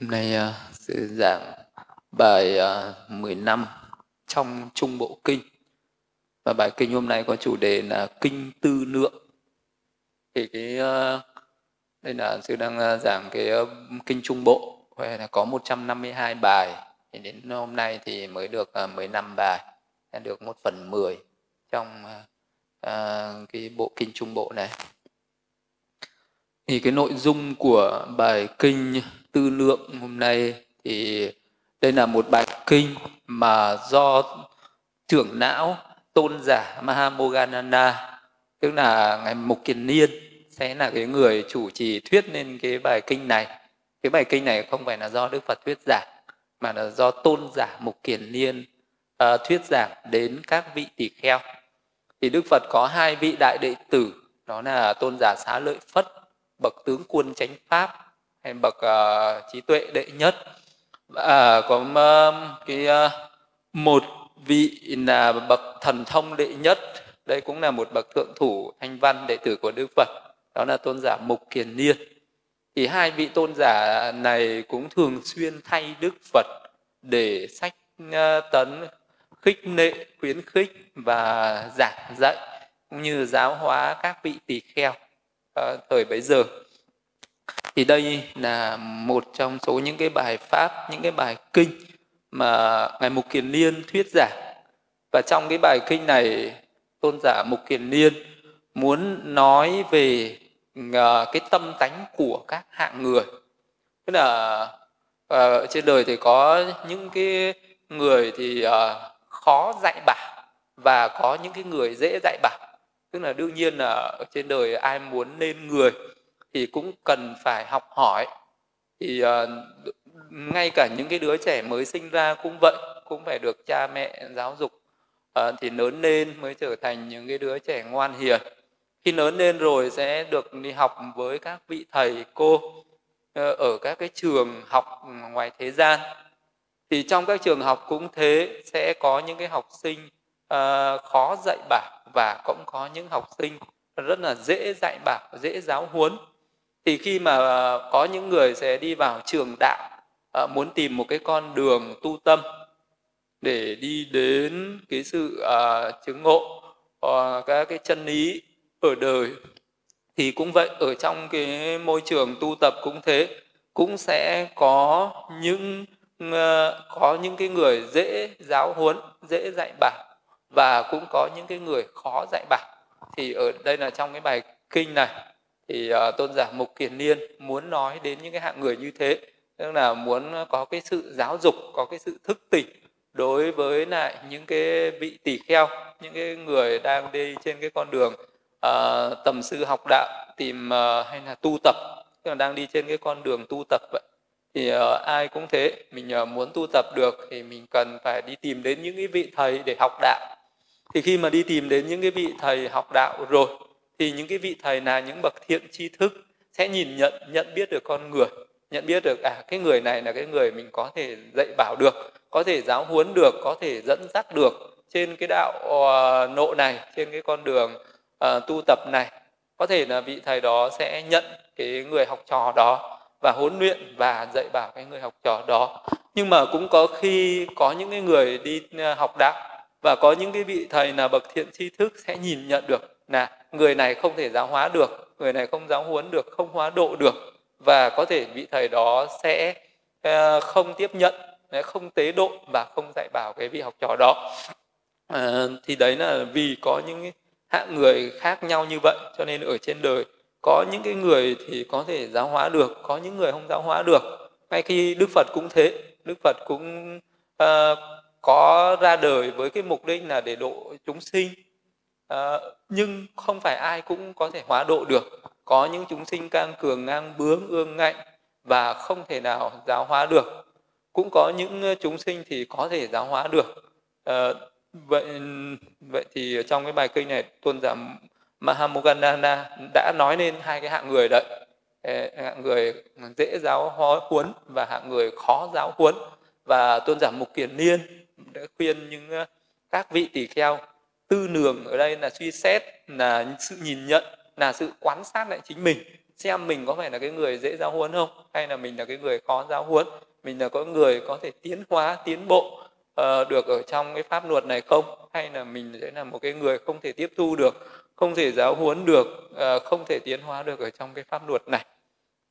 Hôm nay uh, sẽ giảng bài ờ, uh, 15 trong Trung Bộ Kinh. Và bài kinh hôm nay có chủ đề là Kinh Tư Lượng. Thì cái uh, đây là sư đang uh, giảng cái uh, Kinh Trung Bộ là có 152 bài. Thì đến hôm nay thì mới được uh, 15 bài, được 1 phần 10 trong uh, uh, cái bộ Kinh Trung Bộ này. Thì cái nội dung của bài kinh tư lượng hôm nay thì đây là một bài kinh mà do trưởng não tôn giả Mahamogananda tức là ngài Mục Kiền Niên sẽ là cái người chủ trì thuyết nên cái bài kinh này. Cái bài kinh này không phải là do Đức Phật thuyết giảng mà là do tôn giả Mục Kiền Niên uh, thuyết giảng đến các vị tỳ kheo. Thì Đức Phật có hai vị đại đệ tử đó là tôn giả Xá Lợi Phất bậc tướng quân chánh pháp hay bậc uh, trí tuệ đệ nhất. Và ờ, có uh, cái uh, một vị là bậc thần thông đệ nhất. Đây cũng là một bậc thượng thủ thanh văn đệ tử của đức phật. Đó là tôn giả mục kiền niên. Thì hai vị tôn giả này cũng thường xuyên thay đức phật để sách uh, tấn khích nệ khuyến khích và giảng dạy cũng như giáo hóa các vị tỳ kheo uh, thời bấy giờ thì đây là một trong số những cái bài pháp những cái bài kinh mà ngài mục kiền liên thuyết giảng. Và trong cái bài kinh này tôn giả mục kiền liên muốn nói về ờ, cái tâm tánh của các hạng người. Tức là uh, trên đời thì có những cái người thì uh, khó dạy bảo và có những cái người dễ dạy bảo. Tức là đương nhiên là trên đời ai muốn nên người thì cũng cần phải học hỏi. Thì uh, ngay cả những cái đứa trẻ mới sinh ra cũng vậy cũng phải được cha mẹ giáo dục uh, thì lớn lên mới trở thành những cái đứa trẻ ngoan hiền. Khi lớn lên rồi sẽ được đi học với các vị thầy cô uh, ở các cái trường học ngoài thế gian. Thì trong các trường học cũng thế sẽ có những cái học sinh uh, khó dạy bảo và cũng có những học sinh rất là dễ dạy bảo dễ giáo huấn thì khi mà ờ, có những người sẽ đi vào trường đạo ờ, muốn tìm một cái con đường tu tâm để đi đến cái sự ờ, chứng ngộ các cái chân lý ở đời, thì cũng vậy, ở trong cái môi trường tu tập cũng thế. Cũng sẽ có những có những cái người dễ giáo huấn, dễ dạy bảo, và cũng có những cái người khó dạy bảo. Thì ở đây là trong cái bài kinh này thì uh, tôn giả mục kiền liên muốn nói đến những cái hạng người như thế tức là muốn có cái sự giáo dục có cái sự thức tỉnh đối với lại những cái vị tỷ kheo những cái người đang đi trên cái con đường uh, tầm sư học đạo tìm uh, hay là tu tập tức là đang đi trên cái con đường tu tập vậy. Thì uh, ai cũng thế mình uh, muốn tu tập được thì mình cần phải đi tìm đến những cái vị thầy để học đạo. Thì khi mà đi tìm đến những cái vị thầy học đạo rồi thì những cái vị thầy là những bậc thiện tri thức sẽ nhìn nhận nhận biết được con người nhận biết được à cái người này là cái người mình có thể dạy bảo được có thể giáo huấn được có thể dẫn dắt được trên cái đạo uh, nộ này trên cái con đường uh, tu tập này. Có thể là vị thầy đó sẽ nhận cái người học trò đó và huấn luyện và dạy bảo cái người học trò đó. Nhưng mà cũng có khi có những cái người đi ờ, học đạo và có những cái vị thầy là bậc thiện tri thức sẽ nhìn nhận được là người này không thể giáo hóa được người này không giáo huấn được không hóa độ được. Và có thể vị thầy đó sẽ ờ, không tiếp nhận không tế độ và không dạy bảo cái vị học trò đó. Ờ, thì đấy là vì có những hạng người khác nhau như vậy cho nên ở trên đời có những cái người thì có thể giáo hóa được có những người không giáo hóa được. Ngay khi đức phật cũng thế đức phật cũng uh, có ra đời với cái mục đích là để độ chúng sinh à, nhưng không phải ai cũng có thể hóa độ được. Có những chúng sinh càng cường ngang bướng ương ngạnh và không thể nào giáo hóa được. Cũng có những ờ, chúng sinh thì có thể giáo hóa được. À, vậy vậy thì trong cái bài kinh này tôn giả Mahamogandana đã nói lên hai cái hạng người đấy. Hạng người dễ giáo hóa huấn và hạng người khó giáo huấn. Và tôn giả mục kiền niên đã khuyên những các vị tỷ kheo tư nường ở đây là suy xét là sự nhìn nhận là sự quan sát lại chính mình xem mình có phải là cái người dễ giáo huấn không hay là mình là cái người khó giáo huấn mình là có người có thể tiến hóa tiến bộ uh, được ở trong cái pháp luật này không hay là mình sẽ là một cái người không thể tiếp thu được không thể giáo huấn được uh, không thể tiến hóa được ở trong cái pháp luật này.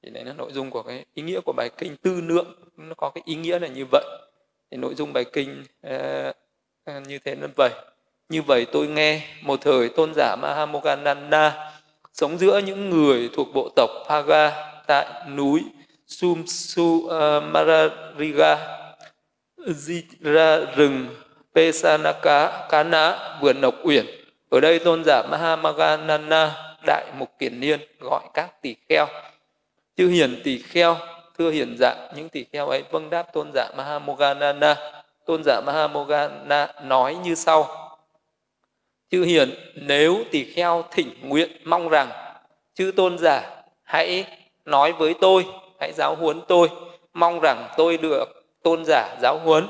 Thì đấy là nội dung của cái ý nghĩa của bài kinh tư lượng nó có cái ý nghĩa là như vậy. Thì nội dung bài kinh uh, như thế là vậy như vậy tôi nghe một thời tôn giả Mahamogananda sống giữa những người thuộc bộ tộc Paga tại núi Sumsu ờ, Marariga ra rừng Pesanaka, Kana, vườn Nộc Uyển. Ở đây tôn giả Mahamaganana đại mục kiển niên gọi các tỷ kheo. Chư hiền tỷ kheo, thưa hiền dạng những tỷ kheo ấy vâng đáp tôn giả Mahamoganana tôn giả Mahamoganana nói như sau chư hiền, nếu tỷ kheo thỉnh nguyện mong rằng, chư tôn giả, hãy nói với tôi, hãy giáo huấn tôi, mong rằng tôi được tôn giả giáo huấn.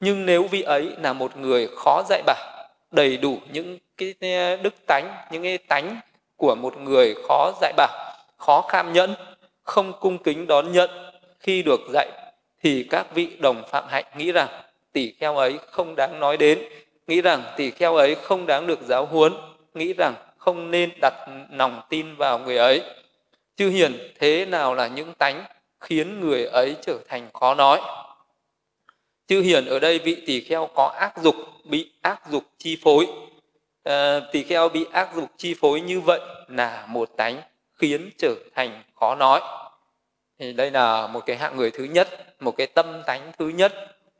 Nhưng nếu vị ấy là một người khó dạy bảo, đầy đủ những cái đức tánh, những cái tánh của một người khó dạy bảo, khó kham nhẫn, không cung kính đón nhận, khi được dạy, thì các vị đồng phạm hạnh nghĩ rằng tỷ kheo ấy không đáng nói đến nghĩ rằng tỷ kheo ấy không đáng được giáo huấn nghĩ rằng không nên đặt lòng tin vào người ấy. Chư hiền thế nào là những tánh khiến người ấy trở thành khó nói. Chư hiền ở đây vị tỳ kheo có ác dục bị ác dục chi phối. À, tỳ kheo bị ác dục chi phối như vậy là một tánh khiến trở thành khó nói. Thì đây là một cái hạng người thứ nhất một cái tâm tánh thứ nhất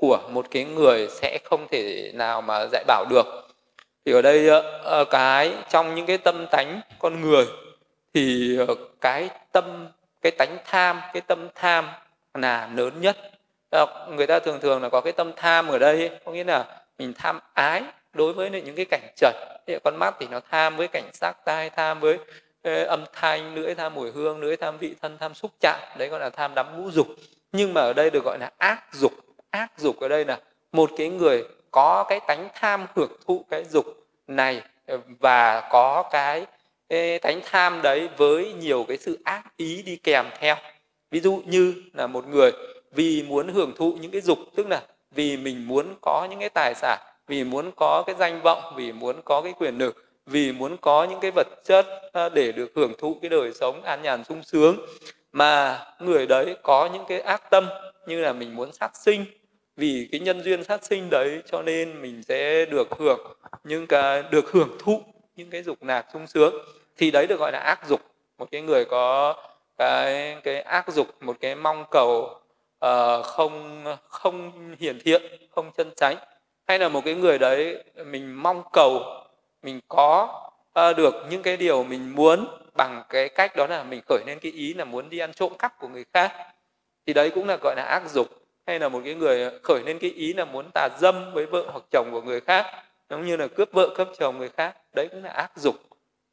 của một cái người sẽ không thể nào mà dạy bảo được. Thì ở đây ờ, ờ, cái trong những cái tâm tánh con người thì ờ, cái tâm, cái tánh tham, cái tâm tham là lớn nhất. Người ta thường thường là có cái tâm tham ở đây, có nghĩa là mình tham ái đối với những cái cảnh trần. Con mắt thì nó tham với cảnh sắc, tai tham với âm thanh, lưỡi tham mùi hương, lưỡi tham vị, thân tham xúc chạm. Đấy gọi là tham đắm ngũ dục. Nhưng mà ở đây được gọi là ác dục ác dục ở đây là một cái người có cái tánh tham hưởng thụ cái dục này và có cái tánh tham đấy với nhiều cái sự ác ý đi kèm theo. Ví dụ như là một người vì muốn hưởng thụ những cái dục, tức là vì mình muốn có những cái tài sản, vì muốn có cái danh vọng, vì muốn có cái quyền lực, vì muốn có những cái vật chất à, để được hưởng thụ cái đời sống an nhàn sung sướng, mà người đấy có những cái ác tâm như là mình muốn sát sinh vì cái nhân duyên sát sinh đấy cho nên mình sẽ được hưởng những cái được hưởng thụ những cái dục lạc sung sướng. Thì đấy được gọi là ác dục. Một cái người có cái cái ác dục một cái mong cầu uh, không không hiển thiện không chân chánh. Hay là một cái người đấy mình mong cầu mình có uh, được những cái điều mình muốn bằng cái cách đó là mình khởi lên cái ý là muốn đi ăn trộm cắp của người khác. Thì đấy cũng là gọi là ác dục hay là một cái người khởi lên cái ý là muốn tà dâm với vợ hoặc chồng của người khác giống như là cướp vợ cướp chồng người khác đấy cũng là ác dục.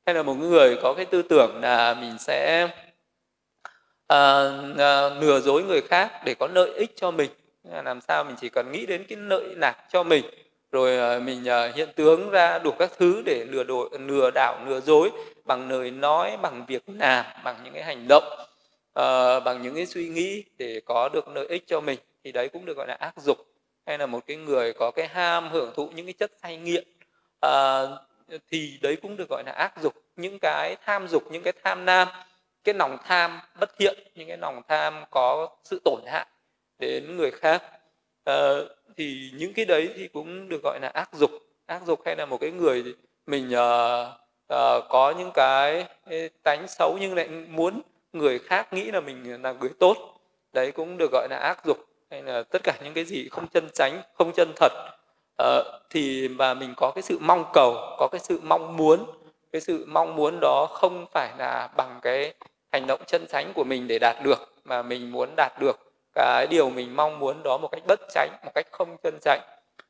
Hay là một người có cái tư tưởng là mình sẽ à, à, lừa dối người khác để có lợi ích cho mình. Làm sao mình chỉ cần nghĩ đến cái lợi lạc cho mình rồi à, mình à, hiện tướng ra đủ các thứ để lừa đổ, lừa đảo lừa dối bằng lời nói bằng việc làm bằng những cái hành động uh, bằng những cái suy nghĩ để có được lợi ích cho mình thì đấy cũng được gọi là ác dục hay là một cái người có cái ham hưởng thụ những cái chất say nghiện. À, thì đấy cũng được gọi là ác dục những cái tham dục những cái tham nam cái lòng tham bất thiện những cái lòng tham có sự tổn hại đến người khác. À, thì những cái đấy thì cũng được gọi là ác dục. Ác dục hay là một cái người mình à, à, có những cái tánh xấu nhưng lại muốn người khác nghĩ là mình là người tốt đấy cũng được gọi là ác dục hay là tất cả những cái gì không chân chánh không chân thật uh, thì mà mình có cái sự mong cầu có cái sự mong muốn cái sự mong muốn đó không phải là bằng cái hành động chân chánh của mình để đạt được mà mình muốn đạt được cái điều mình mong muốn đó một cách bất tránh, một cách không chân chánh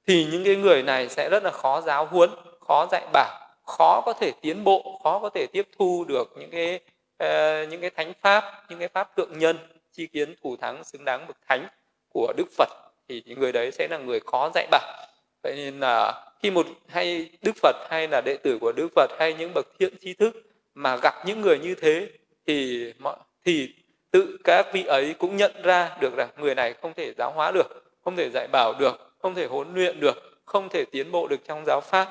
thì những cái người này sẽ rất là khó giáo huấn khó dạy bảo khó có thể tiến bộ khó có thể tiếp thu được những cái uh, những cái thánh pháp những cái pháp thượng nhân chi kiến thủ thắng xứng đáng bậc thánh của đức phật thì những người đấy sẽ là người khó dạy bảo. Vậy nên là khi một hay đức phật hay là đệ tử của đức phật hay những bậc thiện tri thức mà gặp những người như thế thì thì tự các vị ấy cũng nhận ra được rằng người này không thể giáo hóa được không thể dạy bảo được không thể huấn luyện được không thể tiến bộ được trong giáo pháp.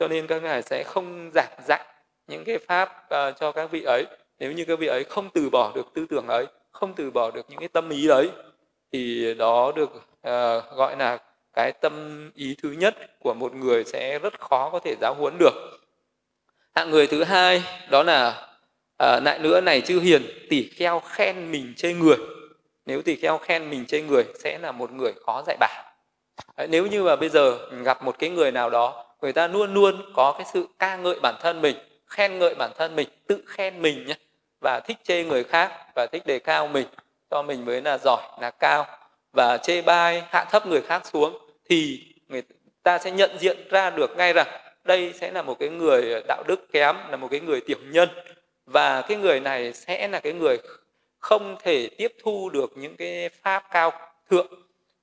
Cho nên các ngài sẽ không giảng dạy những cái pháp uh, cho các vị ấy. Nếu như các vị ấy không từ bỏ được tư tưởng ấy không từ bỏ được những cái tâm ý ấy thì đó được uh, gọi là cái tâm ý thứ nhất của một người sẽ rất khó có thể giáo huấn được. Hạng người thứ hai đó là uh, lại nữa này chư hiền tỉ kheo khen mình chê người. Nếu tỉ kheo khen mình chê người sẽ là một người khó dạy bảo. Đấy, nếu như mà bây giờ gặp một cái người nào đó người ta luôn luôn có cái sự ca ngợi bản thân mình khen ngợi bản thân mình tự khen mình nhé và thích chê người khác và thích đề cao mình cho mình mới là giỏi là cao và chê bai hạ thấp người khác xuống thì người ta sẽ nhận diện ra được ngay rằng đây sẽ là một cái người đạo đức kém là một cái người tiểu nhân và cái người này sẽ là cái người không thể tiếp thu được những cái pháp cao thượng.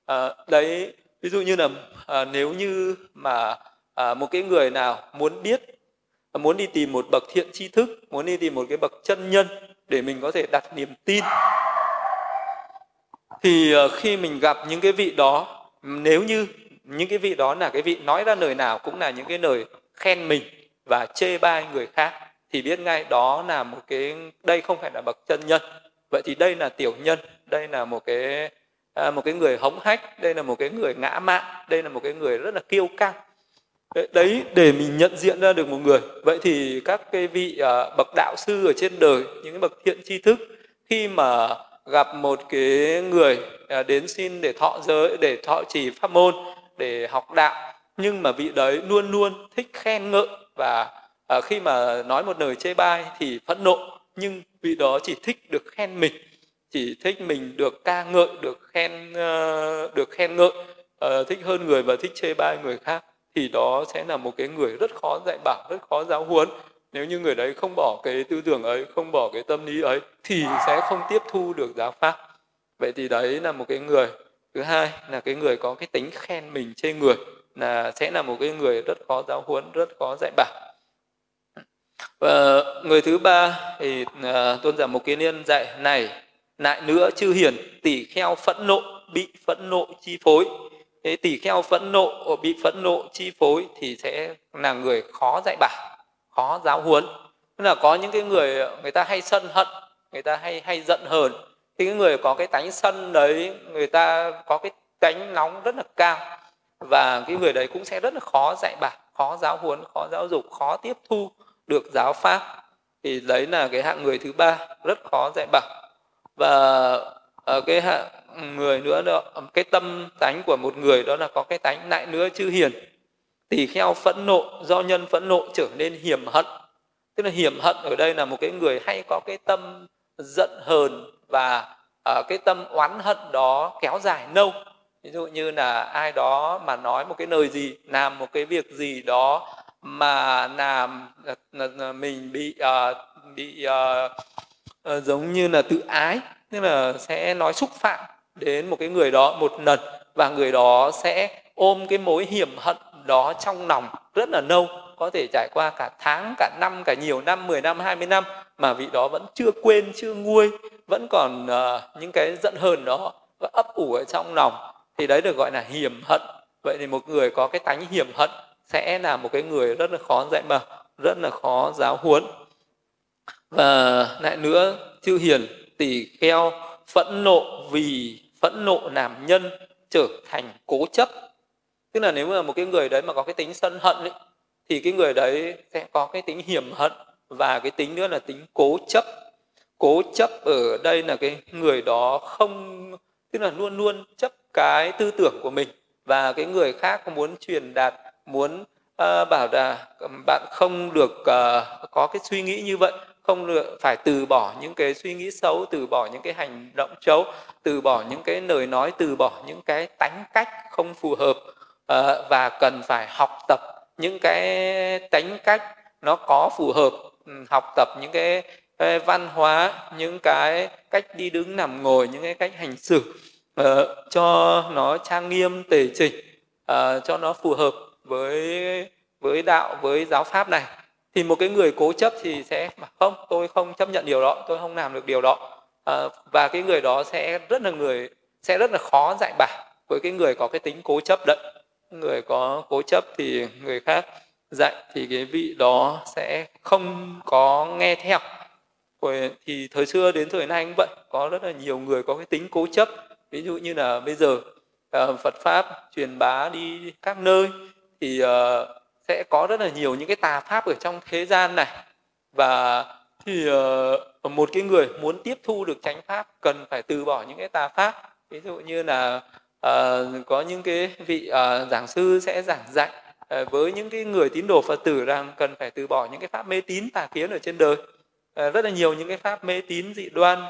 À, đấy ví dụ như là à, nếu như mà à, một cái người nào muốn biết muốn đi tìm một bậc thiện tri thức muốn đi tìm một cái bậc chân nhân để mình có thể đặt niềm tin thì ờ, khi mình gặp những cái vị đó nếu như những cái vị đó là cái vị nói ra lời nào cũng là những cái lời khen mình và chê bai người khác thì biết ngay đó là một cái đây không phải là bậc chân nhân. Vậy thì đây là tiểu nhân đây là một cái à, một cái người hống hách đây là một cái người ngã mạn đây là một cái người rất là kiêu căng. Đấy để mình nhận diện ra được một người. Vậy thì các cái vị à, bậc đạo sư ở trên đời những cái bậc thiện tri thức khi mà gặp một cái người à, đến xin để thọ giới để thọ trì pháp môn để học đạo nhưng mà vị đấy luôn luôn thích khen ngợi và à, khi mà nói một lời chê bai thì phẫn nộ nhưng vị đó chỉ thích được khen mình chỉ thích mình được ca ngợi được khen uh, được khen ngợi uh, thích hơn người và thích chê bai người khác thì đó sẽ là một cái người rất khó dạy bảo rất khó giáo huấn nếu như người đấy không bỏ cái tư tưởng ấy không bỏ cái tâm lý ấy thì sẽ không tiếp thu được giáo pháp. Vậy thì đấy là một cái người. Thứ hai là cái người có cái tính khen mình chê người là sẽ là một cái người rất khó giáo huấn rất khó dạy bảo. Và người thứ ba thì uh, tôn giả một kiến niên dạy này lại nữa chư hiền tỷ kheo phẫn nộ bị phẫn nộ chi phối. Thế tỷ kheo phẫn nộ bị phẫn nộ chi phối thì sẽ là người khó dạy bảo khó giáo huấn. Tức là có những cái người người ta hay sân hận, người ta hay hay giận hờn. Thì cái người có cái tánh sân đấy, người ta có cái tánh nóng rất là cao. Và cái người đấy cũng sẽ rất là khó dạy bảo, khó giáo huấn, khó giáo dục, khó tiếp thu được giáo pháp. Thì đấy là cái hạng người thứ ba, rất khó dạy bảo. Và ở cái hạng người nữa đó, cái tâm tánh của một người đó là có cái tánh lại nữa chư hiền tỳ kheo phẫn nộ do nhân phẫn nộ trở nên hiểm hận. Tức là hiểm hận ở đây là một cái người hay có cái tâm giận hờn và uh, cái tâm oán hận đó kéo dài lâu. Ví dụ như là ai đó mà nói một cái lời gì làm một cái việc gì đó mà làm à, à, mình bị uh, bị uh, uh, giống như là tự ái tức là sẽ nói xúc phạm đến một cái người đó một lần và người đó sẽ ôm cái mối hiểm hận đó trong lòng rất là lâu có thể trải qua cả tháng cả năm cả nhiều năm 10 năm 20 năm mà vị đó vẫn chưa quên chưa nguôi vẫn còn uh, những cái giận hờn đó và ấp ủ ở trong lòng. Thì đấy được gọi là hiểm hận. Vậy thì một người có cái tánh hiểm hận sẽ là một cái người rất là khó dạy mà rất là khó giáo huấn. Và lại nữa chư hiền tỷ kheo phẫn nộ vì phẫn nộ làm nhân trở thành cố chấp tức là nếu mà một cái người đấy mà có cái tính sân hận ấy, thì cái người đấy sẽ có cái tính hiểm hận và cái tính nữa là tính cố chấp. Cố chấp ở đây là cái người đó không tức là luôn luôn chấp cái tư tưởng của mình và cái người khác muốn truyền đạt muốn uh, bảo là bạn không được uh, có cái suy nghĩ như vậy không được phải từ bỏ những cái suy nghĩ xấu từ bỏ những cái hành động xấu từ bỏ những cái lời nói từ bỏ những cái tánh cách không phù hợp. Ờ, và cần phải học tập những cái tánh cách nó có phù hợp ừ, học tập những cái, văn hóa những cái cách đi đứng nằm ngồi những cái cách hành xử uh, cho nó trang nghiêm tề chỉnh uh, cho nó phù hợp với với đạo với giáo pháp này. Thì một cái người cố chấp thì sẽ không tôi không chấp nhận điều đó tôi không làm được điều đó. Uh, và cái người đó sẽ rất là người sẽ rất là khó dạy bảo với cái người có cái tính cố chấp đấy người có cố chấp thì người khác dạy thì cái vị đó sẽ không có nghe theo. Thì thời xưa đến thời nay cũng vậy, có rất là nhiều người có cái tính cố chấp. Ví dụ như là bây giờ ờ, Phật pháp truyền bá đi các nơi thì ờ, sẽ có rất là nhiều những cái tà pháp ở trong thế gian này. Và thì ờ, một cái người muốn tiếp thu được chánh pháp cần phải từ bỏ những cái tà pháp. Ví dụ như là uh, có những cái vị uh, giảng sư sẽ giảng dạy uh, với những cái người tín đồ phật tử rằng cần phải từ bỏ những cái pháp mê tín tà kiến ở trên đời. Uh, rất là nhiều những cái pháp mê tín dị đoan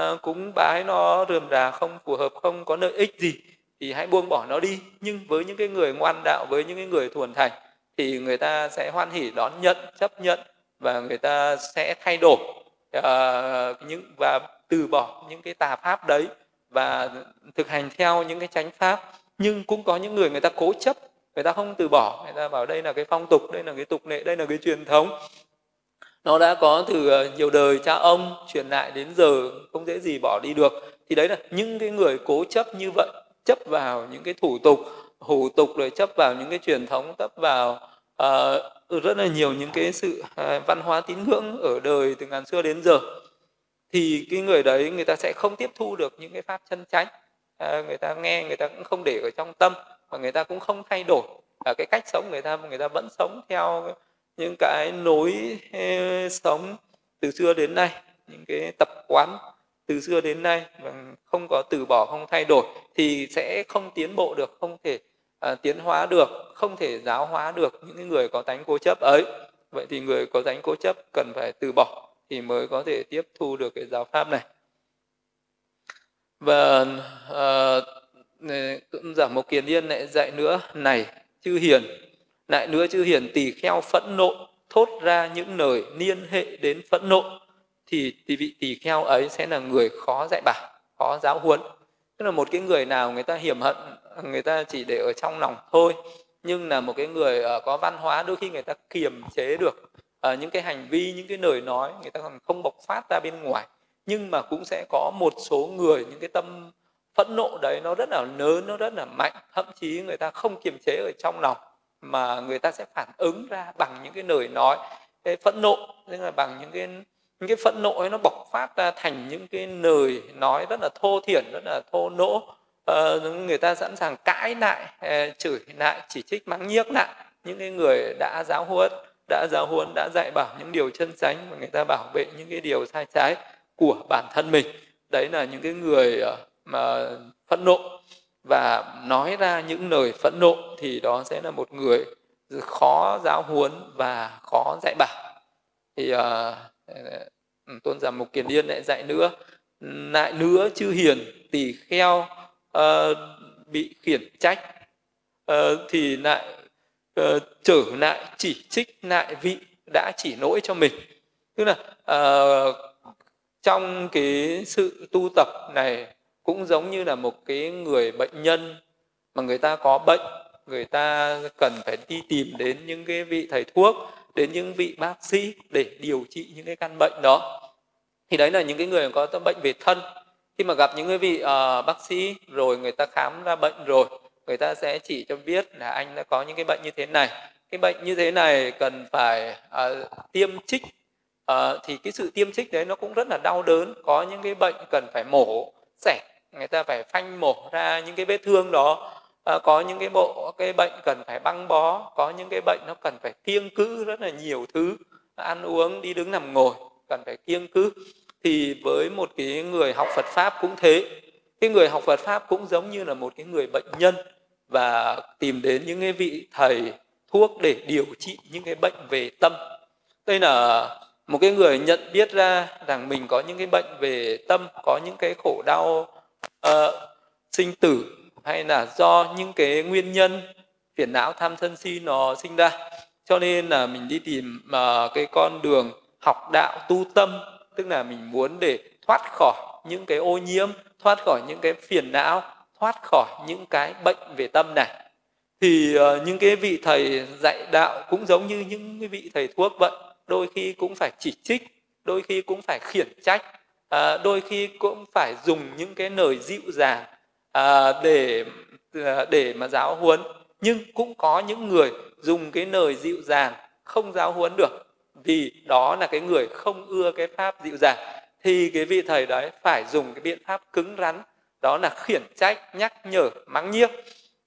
uh, cúng bái nó rườm rà không phù hợp không có lợi ích gì thì hãy buông bỏ nó đi. Nhưng với những cái người ngoan đạo với những cái người thuần thành thì người ta sẽ hoan hỉ đón nhận chấp nhận và người ta sẽ thay đổi uh, những và từ bỏ những cái tà pháp đấy và thực hành theo những cái chánh pháp. Nhưng cũng có những người người ta cố chấp người ta không từ bỏ người ta bảo đây là cái phong tục đây là cái tục lệ đây là cái truyền thống. Nó đã có từ ờ, nhiều đời cha ông truyền lại đến giờ không dễ gì bỏ đi được. Thì đấy là những cái người cố chấp như vậy chấp vào những cái thủ tục hủ tục rồi chấp vào những cái truyền thống chấp vào uh, rất là nhiều những cái sự uh, văn hóa tín ngưỡng ở đời từ ngàn xưa đến giờ thì cái người đấy người ta sẽ không tiếp thu được những cái pháp chân chánh. À, người ta nghe người ta cũng không để ở trong tâm và người ta cũng không thay đổi. À, cái cách sống người ta người ta vẫn sống theo những cái nối ờ, sống từ xưa đến nay những cái tập quán từ xưa đến nay và không có từ bỏ không thay đổi thì sẽ không tiến bộ được không thể uh, tiến hóa được không thể giáo hóa được những người có tánh cố chấp ấy. Vậy thì người có tánh cố chấp cần phải từ bỏ thì mới có thể tiếp thu được cái giáo pháp này. Và uh, giảm một kiền yên lại dạy nữa này chư hiền lại nữa chư hiền tỳ kheo phẫn nộ thốt ra những lời niên hệ đến phẫn nộ thì, thì vị tỳ kheo ấy sẽ là người khó dạy bảo khó giáo huấn. Tức là một cái người nào người ta hiểm hận người ta chỉ để ở trong lòng thôi nhưng là một cái người ờ, có văn hóa đôi khi người ta kiềm chế được à, những cái hành vi những cái lời nói người ta còn không bộc phát ra bên ngoài. Nhưng mà cũng sẽ có một số người những cái tâm phẫn nộ đấy nó rất là lớn nó rất là mạnh. Thậm chí người ta không kiềm chế ở trong lòng mà người ta sẽ phản ứng ra bằng những cái lời nói cái phẫn nộ. Tức là bằng những cái những cái phẫn nộ ấy nó bộc phát ra thành những cái lời nói rất là thô thiển rất là thô nỗ uh, ờ, người ta sẵn sàng cãi lại ờ, chửi lại chỉ trích mắng nhiếc lại những cái người đã giáo huấn đã giáo huấn đã dạy bảo những điều chân chánh và người ta bảo vệ những cái điều sai trái của bản thân mình. Đấy là những cái người ờ, mà phẫn nộ. Và nói ra những lời phẫn nộ thì đó sẽ là một người khó giáo huấn và khó dạy bảo. Thì uh, tôn giả mục kiền liên lại dạy nữa lại nữa chư hiền tỳ kheo uh, bị khiển trách. Uh, thì lại uh, trở lại chỉ trích lại vị đã chỉ lỗi cho mình. Tức là uh, trong cái sự tu tập này cũng giống như là một cái người bệnh nhân mà người ta có bệnh người ta cần phải đi tìm đến những cái vị thầy thuốc đến những vị bác sĩ để điều trị những cái căn bệnh đó. Thì đấy là những cái người có bệnh về thân. Khi mà gặp những cái vị uh, bác sĩ rồi người ta khám ra bệnh rồi người ta sẽ chỉ cho biết là anh đã có những cái bệnh như thế này. Cái bệnh như thế này cần phải uh, tiêm trích. Uh, thì cái sự tiêm trích đấy nó cũng rất là đau đớn. Có những cái bệnh cần phải mổ xẻ người ta phải phanh mổ ra những cái vết thương đó. Uh, có những cái bộ cái bệnh cần phải băng bó có những cái bệnh nó cần phải kiêng cữ rất là nhiều thứ. Ăn uống đi đứng nằm ngồi cần phải kiêng cữ. Thì với một cái người học Phật pháp cũng thế cái người học Phật pháp cũng giống như là một cái người bệnh nhân và tìm đến những cái vị thầy thuốc để điều trị những cái bệnh về tâm. Đây là một cái người nhận biết ra rằng mình có những cái bệnh về tâm có những cái khổ đau uh, sinh tử hay là do những cái nguyên nhân phiền não tham sân si nó sinh ra. Cho nên là mình đi tìm uh, cái con đường học đạo tu tâm tức là mình muốn để thoát khỏi những cái ô nhiễm thoát khỏi những cái phiền não thoát khỏi những cái bệnh về tâm này. Thì uh, những cái vị thầy dạy đạo cũng giống như những cái vị thầy thuốc vậy đôi khi cũng phải chỉ trích đôi khi cũng phải khiển trách à, đôi khi cũng phải dùng những cái lời dịu dàng à, để để mà giáo huấn. Nhưng cũng có những người dùng cái lời dịu dàng không giáo huấn được vì đó là cái người không ưa cái pháp dịu dàng thì cái vị thầy đấy phải dùng cái biện pháp cứng rắn đó là khiển trách nhắc nhở mắng nhiếc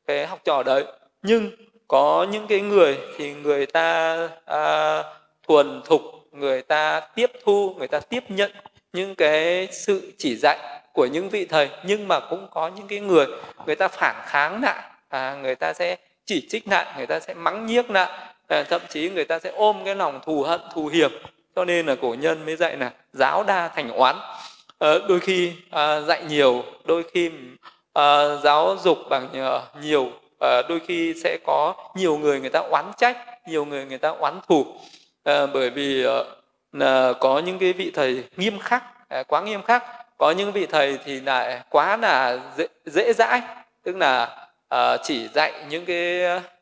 cái học trò đấy. Nhưng có những cái người thì người ta à, thuần thục người ta tiếp thu người ta tiếp nhận những cái sự chỉ dạy của những vị thầy. Nhưng mà cũng có những cái người người ta phản kháng lại à, người ta sẽ chỉ trích lại người ta sẽ mắng nhiếc lại à, thậm chí người ta sẽ ôm cái lòng thù hận thù hiểm cho nên là cổ nhân mới dạy là giáo đa thành oán. À, đôi khi à, dạy nhiều đôi khi à, giáo dục bằng ờ, nhiều à, đôi khi sẽ có nhiều người người ta oán trách nhiều người người ta oán thù. À, bởi vì à, là có những cái vị thầy nghiêm khắc à, quá nghiêm khắc có những vị thầy thì lại quá là dễ, dễ dãi. Tức là à, chỉ dạy những cái,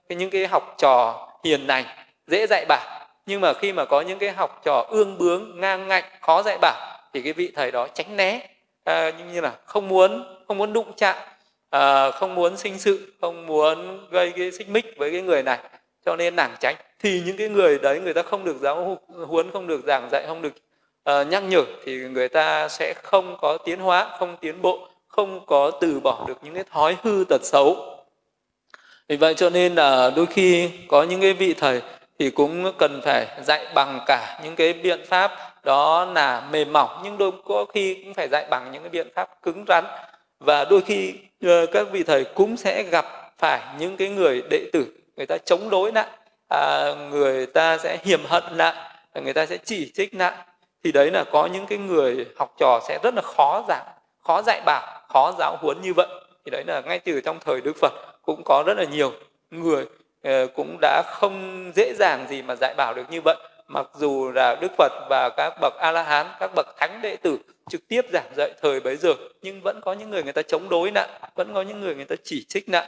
cái những cái học trò hiền lành dễ dạy bảo nhưng mà khi mà có những cái học trò ương bướng ngang ngạnh khó dạy bảo thì cái vị thầy đó tránh né. À, như là không muốn không muốn đụng chạm à, không muốn sinh sự không muốn gây cái xích mích với cái người này cho nên nàng tránh. Thì những cái người đấy người ta không được giáo huấn không được giảng dạy không được uh, nhắc nhở thì người ta sẽ không có tiến hóa không tiến bộ không có từ bỏ được những cái thói hư tật xấu. Vì vậy cho nên là đôi khi có những cái vị thầy thì cũng cần phải dạy bằng cả những cái biện pháp đó là mềm mỏng nhưng đôi có khi cũng phải dạy bằng những cái biện pháp cứng rắn. Và đôi khi ờ, các vị thầy cũng sẽ gặp phải những cái người đệ tử người ta chống đối lại à, người ta sẽ hiểm hận lại người ta sẽ chỉ trích lại thì đấy là có những cái người học trò sẽ rất là khó giảng khó dạy bảo khó giáo huấn như vậy. Thì đấy là ngay từ trong thời đức phật cũng có rất là nhiều người Ờ, cũng đã không dễ dàng gì mà dạy bảo được như vậy. Mặc dù là đức phật và các bậc a la hán các bậc thánh đệ tử trực tiếp giảng dạy thời bấy giờ nhưng vẫn có những người người ta chống đối nạn vẫn có những người người ta chỉ trích nạn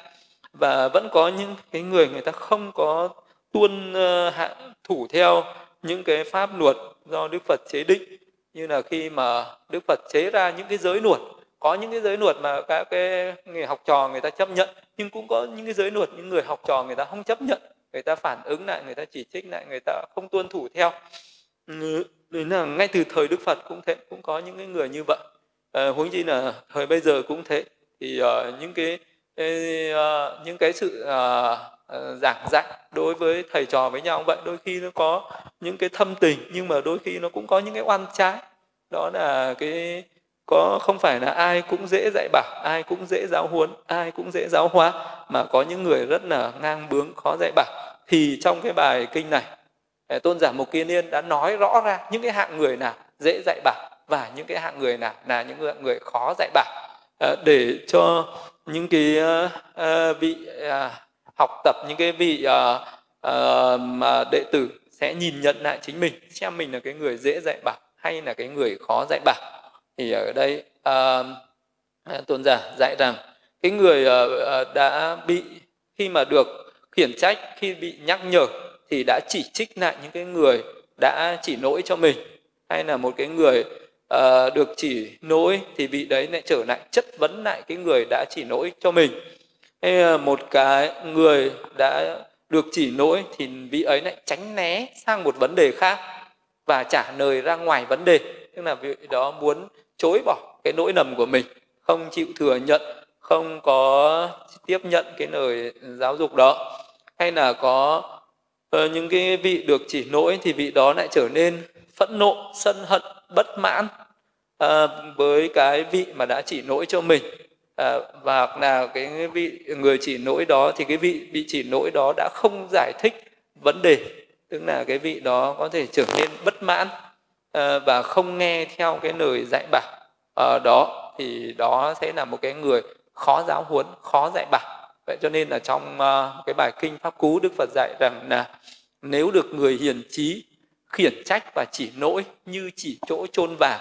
và vẫn có những cái người người ta không có tuân uh, hạ, thủ theo những cái pháp luật do Đức Phật chế định. Như là khi mà Đức Phật chế ra những cái giới luật có những cái giới luật mà các cái người học trò người ta chấp nhận nhưng cũng có những cái giới luật những người học trò người ta không chấp nhận người ta phản ứng lại người ta chỉ trích lại người ta không tuân thủ theo. Ừ, Đến là ngay từ thời Đức Phật cũng thế cũng có những cái người như vậy. À, huống chi là thời bây giờ cũng thế. Thì uh, những cái uh, những cái sự uh, giảng dạy đối với thầy trò với nhau vậy đôi khi nó có những cái thâm tình nhưng mà đôi khi nó cũng có những cái oan trái. Đó là cái có, không phải là ai cũng dễ dạy bảo, ai cũng dễ giáo huấn, ai cũng dễ giáo hóa, mà có những người rất là ngang bướng, khó dạy bảo. Thì trong cái bài kinh này tôn giả mục kiên liên đã nói rõ ra những cái hạng người nào dễ dạy bảo và những cái hạng người nào là những người khó dạy bảo. Ờ, để cho những cái ờ, ờ, vị học tập, những cái vị mà đệ tử sẽ nhìn nhận lại chính mình, xem mình là cái người dễ dạy bảo hay là cái người khó dạy bảo thì ở đây à, à, tôn giả dạy rằng cái người à, đã bị khi mà được khiển trách khi bị nhắc nhở thì đã chỉ trích lại những cái người đã chỉ lỗi cho mình. Hay là một cái người à, được chỉ lỗi thì vị đấy lại trở lại chất vấn lại cái người đã chỉ lỗi cho mình. Hay là một cái người đã được chỉ lỗi thì vị ấy lại tránh né sang một vấn đề khác và trả lời ra ngoài vấn đề. Tức là vị đó muốn chối bỏ cái lỗi lầm của mình không chịu thừa nhận không có tiếp nhận cái lời giáo dục đó. Hay là có uh, những cái vị được chỉ lỗi thì vị đó lại trở nên phẫn nộ sân hận bất mãn uh, với cái vị mà đã chỉ lỗi cho mình. Uh, và là cái vị người chỉ lỗi đó thì cái vị bị chỉ lỗi đó đã không giải thích vấn đề tức là cái vị đó có thể trở nên bất mãn. Ờ, và không nghe theo cái lời dạy bảo. Uh, đó thì đó sẽ là một cái người khó giáo huấn khó dạy bảo. Vậy cho nên là trong uh, cái bài kinh pháp cú đức phật dạy rằng là nếu được người hiền trí khiển trách và chỉ lỗi như chỉ chỗ chôn vàng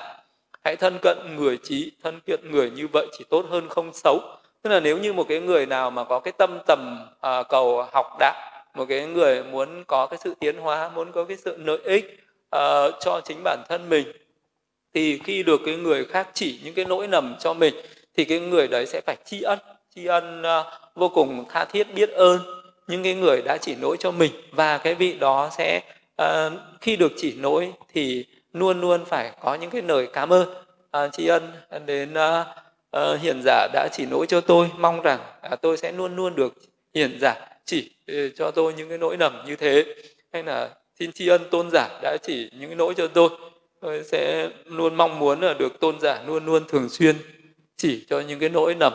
hãy thân cận người trí thân cận người như vậy chỉ tốt hơn không xấu. Tức là nếu như một cái người nào mà có cái tâm tầm uh, cầu học đạo một cái người muốn có cái sự tiến hóa muốn có cái sự lợi ích uh, cho chính bản thân mình thì khi được cái người khác chỉ những cái lỗi lầm cho mình thì cái người đấy sẽ phải tri ân tri ân uh, vô cùng tha thiết biết ơn những cái người đã chỉ lỗi cho mình. Và cái vị đó sẽ uh, khi được chỉ lỗi thì luôn luôn phải có những cái lời cảm ơn uh, tri ân đến uh, uh, hiền giả đã chỉ lỗi cho tôi. Mong rằng uh, tôi sẽ luôn luôn được hiền giả chỉ uh, cho tôi những cái lỗi lầm như thế. Hay là xin tri ân tôn giả đã chỉ những cái lỗi cho tôi. Tôi sẽ luôn mong muốn là được tôn giả luôn luôn thường xuyên chỉ cho những cái lỗi lầm.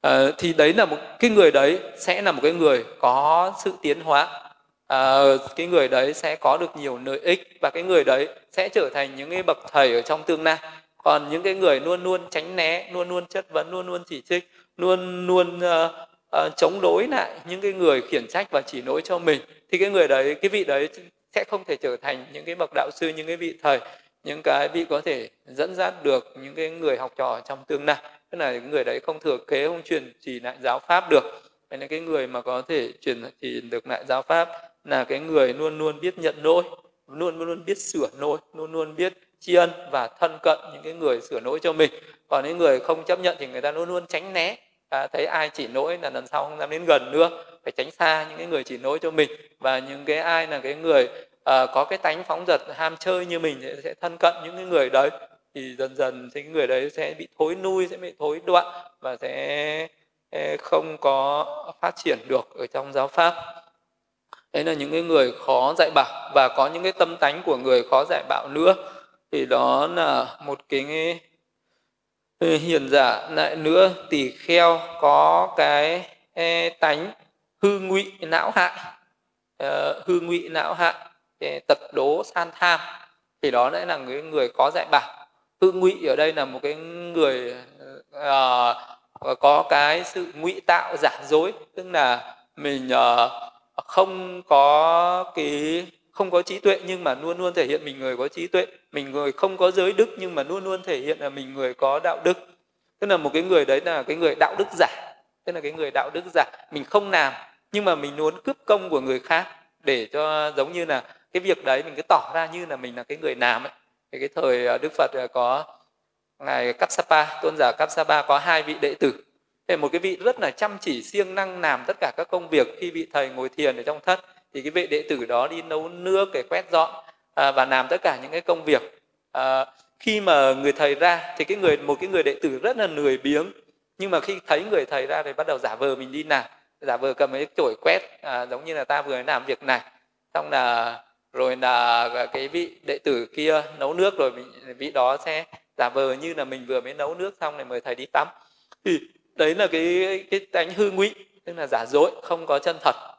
À, thì đấy là một cái người đấy sẽ là một cái người có sự tiến hóa. À, cái người đấy sẽ có được nhiều lợi ích và cái người đấy sẽ trở thành những cái bậc thầy ở trong tương lai. Còn những cái người luôn luôn tránh né luôn luôn chất vấn luôn luôn chỉ trích luôn luôn uh, uh, chống đối lại những cái người khiển trách và chỉ lỗi cho mình thì cái người đấy cái vị đấy sẽ không thể trở thành những cái bậc đạo sư, những cái vị thầy những cái vị có thể dẫn dắt được những cái người học trò trong tương lai. Tức là những người đấy không thừa kế, không truyền chỉ lại giáo pháp được. Hay là cái người mà có thể truyền chỉ được lại giáo pháp là cái người luôn luôn biết nhận lỗi, luôn luôn biết sửa lỗi, luôn luôn biết tri ân và thân cận những cái người sửa lỗi cho mình. Còn những người không chấp nhận thì người ta luôn luôn tránh né à, thấy ai chỉ lỗi là lần sau không dám đến gần nữa phải tránh xa những cái người chỉ lỗi cho mình. Và những cái ai là cái người à, có cái tánh phóng dật ham chơi như mình sẽ thân cận những cái người đấy. Thì dần dần thì cái người đấy sẽ bị thối nuôi sẽ bị thối đoạn và sẽ không có phát triển được ở trong giáo pháp. Đấy là những cái người khó dạy bảo và có những cái tâm tánh của người khó dạy bảo nữa. Thì đó là một cái hiền giả lại nữa tỳ kheo có cái e, tánh hư ngụy não hại ờ, hư ngụy não hại tật đố san tham. Thì đó lại là người người có dạy bảo. Hư ngụy ở đây là một cái người uh, có cái sự ngụy tạo giả dối. Tức là mình uh, không có cái không có trí tuệ nhưng mà luôn luôn thể hiện mình người có trí tuệ, mình người không có giới đức nhưng mà luôn luôn thể hiện là mình người có đạo đức. Tức là một cái người đấy là cái người đạo đức giả, tức là cái người đạo đức giả. Mình không làm nhưng mà mình muốn cướp công của người khác để cho giống như là cái việc đấy mình cứ tỏ ra như là mình là cái người làm ấy. Thì cái thời à, đức phật à, có ngài kapsapa, tôn giả kapsapa có hai vị đệ tử. Thì một cái vị rất là chăm chỉ siêng năng làm tất cả các công việc khi vị thầy ngồi thiền ở trong thất thì cái vị đệ tử đó đi nấu nước để quét dọn à, và làm tất cả những cái công việc à, khi mà người thầy ra thì cái người một cái người đệ tử rất là lười biếng. Nhưng mà khi thấy người thầy ra thì bắt đầu giả vờ mình đi làm giả vờ cầm cái chổi quét à, giống như là ta vừa làm việc này. Xong là rồi là cái vị đệ tử kia nấu nước rồi vị đó sẽ giả vờ như là mình vừa mới nấu nước xong này mời thầy đi tắm. Thì đấy là cái cái tánh hư ngụy tức là giả dối không có chân thật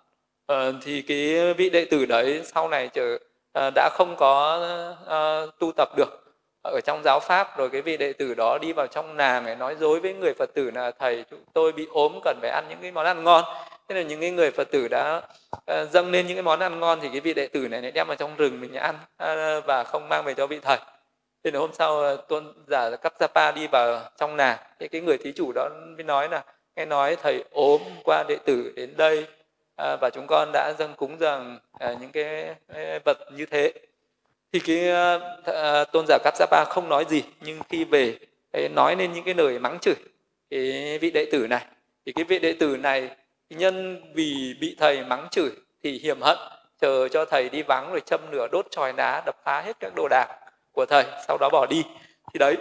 à, thì cái vị đệ tử đấy sau này trở à, ờ, đã không có à, tu tập được ở trong giáo pháp rồi cái vị đệ tử đó đi vào trong nàng để nói dối với người phật tử là thầy chúng tôi bị ốm cần phải ăn những cái món ăn ngon. Thế là những cái người phật tử đã uh, dâng lên những cái món ăn ngon thì cái vị đệ tử này lại đem vào trong rừng mình ăn uh, và không mang về cho vị thầy. Thế là hôm sau tôn giả cấp Sapa đi vào trong nàng. Thì cái người thí chủ đó mới nói là nghe nói thầy ốm qua đệ tử đến đây à, và chúng con đã dâng cúng dường à, những cái, cái vật như thế. Thì cái à, à tôn giả Kapsapa không nói gì nhưng khi về ấy, nói lên những cái lời mắng chửi cái vị đệ tử này. Thì cái vị đệ tử này nhân vì bị thầy mắng chửi thì hiểm hận chờ cho thầy đi vắng rồi châm lửa đốt tròi đá đập phá hết các đồ đạc của thầy sau đó bỏ đi. Thì đấy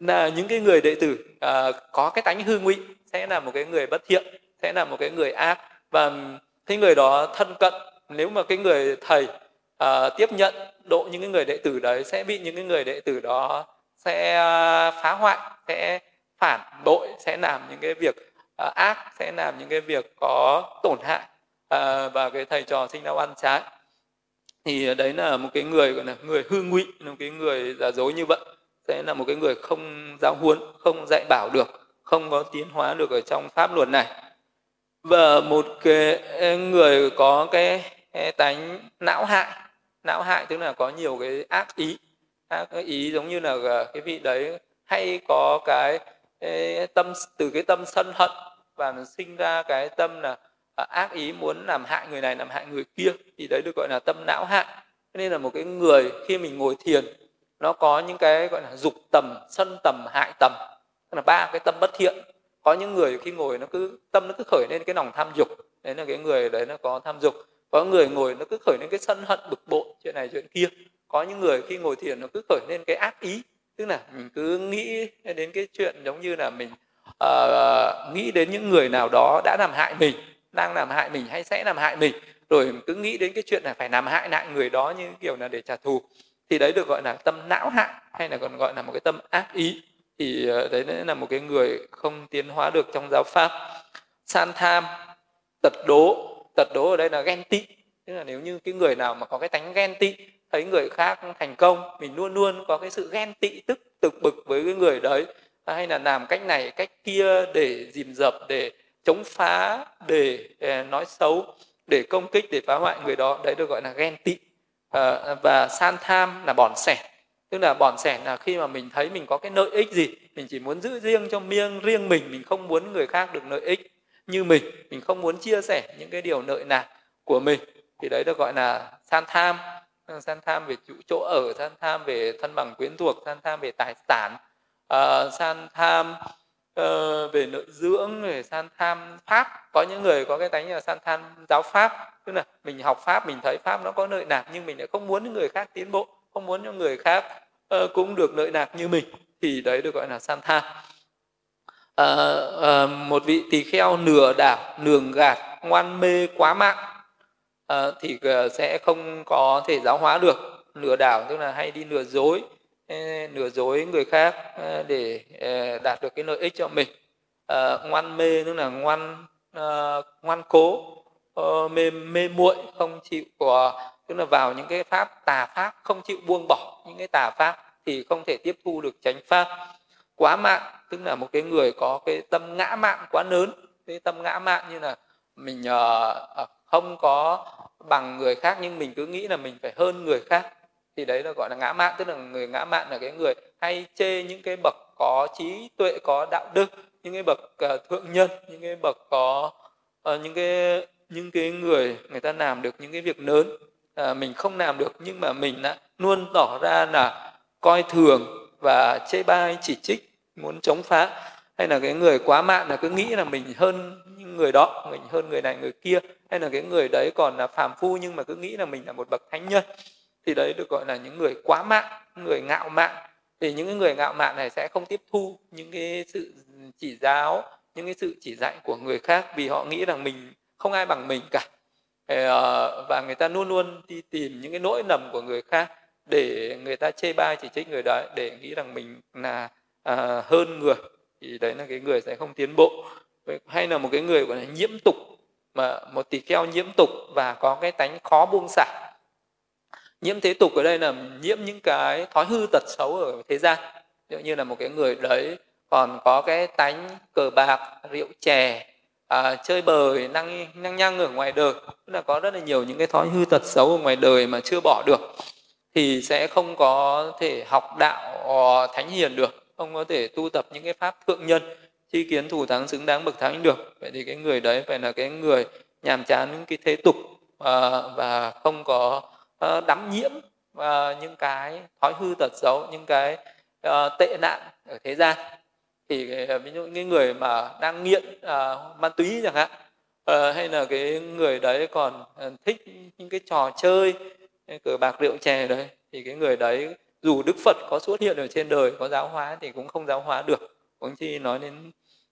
là những cái người đệ tử à, có cái tánh hư ngụy sẽ là một cái người bất thiện sẽ là một cái người ác. Và cái người đó thân cận nếu mà cái người thầy à, tiếp nhận độ những cái người đệ tử đấy sẽ bị những cái người đệ tử đó sẽ à, phá hoại sẽ phản bội sẽ làm những cái việc à, ác sẽ làm những cái việc có tổn hại à, và cái thầy trò sinh ra ăn trái. Thì đấy là một cái người gọi là người hư ngụy một cái người giả dối như vậy. Sẽ là một cái người không giáo huấn không dạy bảo được không có tiến hóa được ở trong pháp luật này và một cái người có cái tánh não hại. Não hại tức là có nhiều cái ác ý. Ác ý giống như là ờ, cái vị đấy hay có cái tâm, từ cái tâm sân hận và nó sinh ra cái tâm là ờ, ác ý muốn làm hại người này, làm hại người kia, thì đấy được gọi là tâm não hại. Nên là một cái người khi mình ngồi thiền, nó có những cái gọi là dục tầm, sân tầm, hại tầm. Tức là ba cái tâm bất thiện có những người khi ngồi nó cứ tâm nó cứ khởi lên cái lòng tham dục đấy là cái người đấy nó có tham dục. Có người ngồi nó cứ khởi lên cái sân hận bực bội chuyện này chuyện kia. Có những người khi ngồi thiền nó cứ khởi lên cái ác ý tức là mình cứ nghĩ đến cái chuyện giống như là mình uh, nghĩ đến những người nào đó đã làm hại mình đang làm hại mình hay sẽ làm hại mình rồi mình cứ nghĩ đến cái chuyện là phải làm hại lại người đó như kiểu là để trả thù. Thì đấy được gọi là tâm não hại hay là còn gọi là một cái tâm ác ý thì ờ, đấy là một cái người không tiến hóa được trong giáo pháp. San tham tật đố tật đố ở đây là ghen tị. Tức là nếu như cái người nào mà có cái tánh ghen tị thấy người khác thành công mình luôn luôn có cái sự ghen tị tức tực bực với cái người đấy. À, hay là làm cách này cách kia để dìm dập để chống phá để ờ, nói xấu để công kích để phá hoại người đó đấy được gọi là ghen tị. À, và san tham là bòn sẻn tức là bòn sẻn là khi mà mình thấy mình có cái lợi ích gì mình chỉ muốn giữ riêng cho miêng riêng mình mình không muốn người khác được lợi ích như mình mình không muốn chia sẻ những cái điều lợi lạc của mình thì đấy được gọi là san tham. Ờ, san tham về chủ chỗ ở san tham về thân bằng quyến thuộc san tham về tài sản uh, san tham uh, về nội dưỡng về san tham pháp. Có những người có cái tánh là san tham giáo pháp tức là mình học pháp mình thấy pháp nó có lợi lạc nhưng mình lại không muốn người khác tiến bộ không muốn cho người khác uh, cũng được lợi lạc như mình thì đấy được gọi là san tha uh, ờ, uh, ờ, một vị tỳ kheo nửa đảo nường gạt ngoan mê quá mạng uh, thì sẽ không có thể giáo hóa được. Nửa đảo tức là hay đi lừa dối lừa dối người khác để đạt được cái lợi ích cho mình. À, ngoan mê tức là ngoan à, ngoan cố mê mê muội không chịu của tức là vào những cái pháp tà pháp không chịu buông bỏ những cái tà pháp thì không thể tiếp thu được chánh pháp. Quá mạng tức là một cái người có cái tâm ngã mạng quá lớn cái tâm ngã mạng như là mình uh, không có bằng người khác nhưng mình cứ nghĩ là mình phải hơn người khác thì đấy là gọi là ngã mạng. Tức là người ngã mạng là cái người hay chê những cái bậc có trí tuệ có đạo đức những cái bậc uh, thượng nhân những cái bậc có uh, những cái những cái người người ta làm được những cái việc lớn à, mình không làm được nhưng mà mình đã luôn tỏ ra là coi thường và chê bai chỉ trích muốn chống phá. Hay là cái người quá mạn là cứ nghĩ là mình hơn người đó mình hơn người này người kia. Hay là cái người đấy còn là phàm phu nhưng mà cứ nghĩ là mình là một bậc thánh nhân. Thì đấy được gọi là những người quá mạn người ngạo mạn. Thì những người ngạo mạn này sẽ không tiếp thu những cái sự chỉ giáo những cái sự chỉ dạy của người khác vì họ nghĩ rằng mình không ai bằng mình cả. Ờ, và người ta luôn luôn đi tìm những cái nỗi lầm của người khác để người ta chê bai chỉ trích người đó để nghĩ rằng mình là à, hơn người thì đấy là cái người sẽ không tiến bộ. Hay là một cái người gọi là nhiễm tục mà một tỳ kheo nhiễm tục và có cái tánh khó buông xả. Nhiễm thế tục ở đây là nhiễm những cái thói hư tật xấu ở thế gian. Ví như là một cái người đấy còn có cái tánh cờ bạc rượu chè à, chơi bời năng năng nhăng ở ngoài đời. Tức là có rất là nhiều những cái thói hư tật xấu ở ngoài đời mà chưa bỏ được. Thì sẽ không có thể học đạo ờ, thánh hiền được. Không có thể tu tập những cái pháp thượng nhân chi kiến thủ thắng xứng đáng bậc thánh được. Vậy thì cái người đấy phải là cái người nhàm chán những cái thế tục à, và không có à, đắm nhiễm à, những cái thói hư tật xấu những cái à, tệ nạn ở thế gian thì ờ, ví dụ những người mà đang nghiện à, ma túy chẳng hạn à, hay là cái người đấy còn ờ, thích những cái trò chơi cờ bạc rượu chè đấy thì cái người đấy dù đức phật có xuất hiện ở trên đời có giáo hóa thì cũng không giáo hóa được. Cũng chi nói đến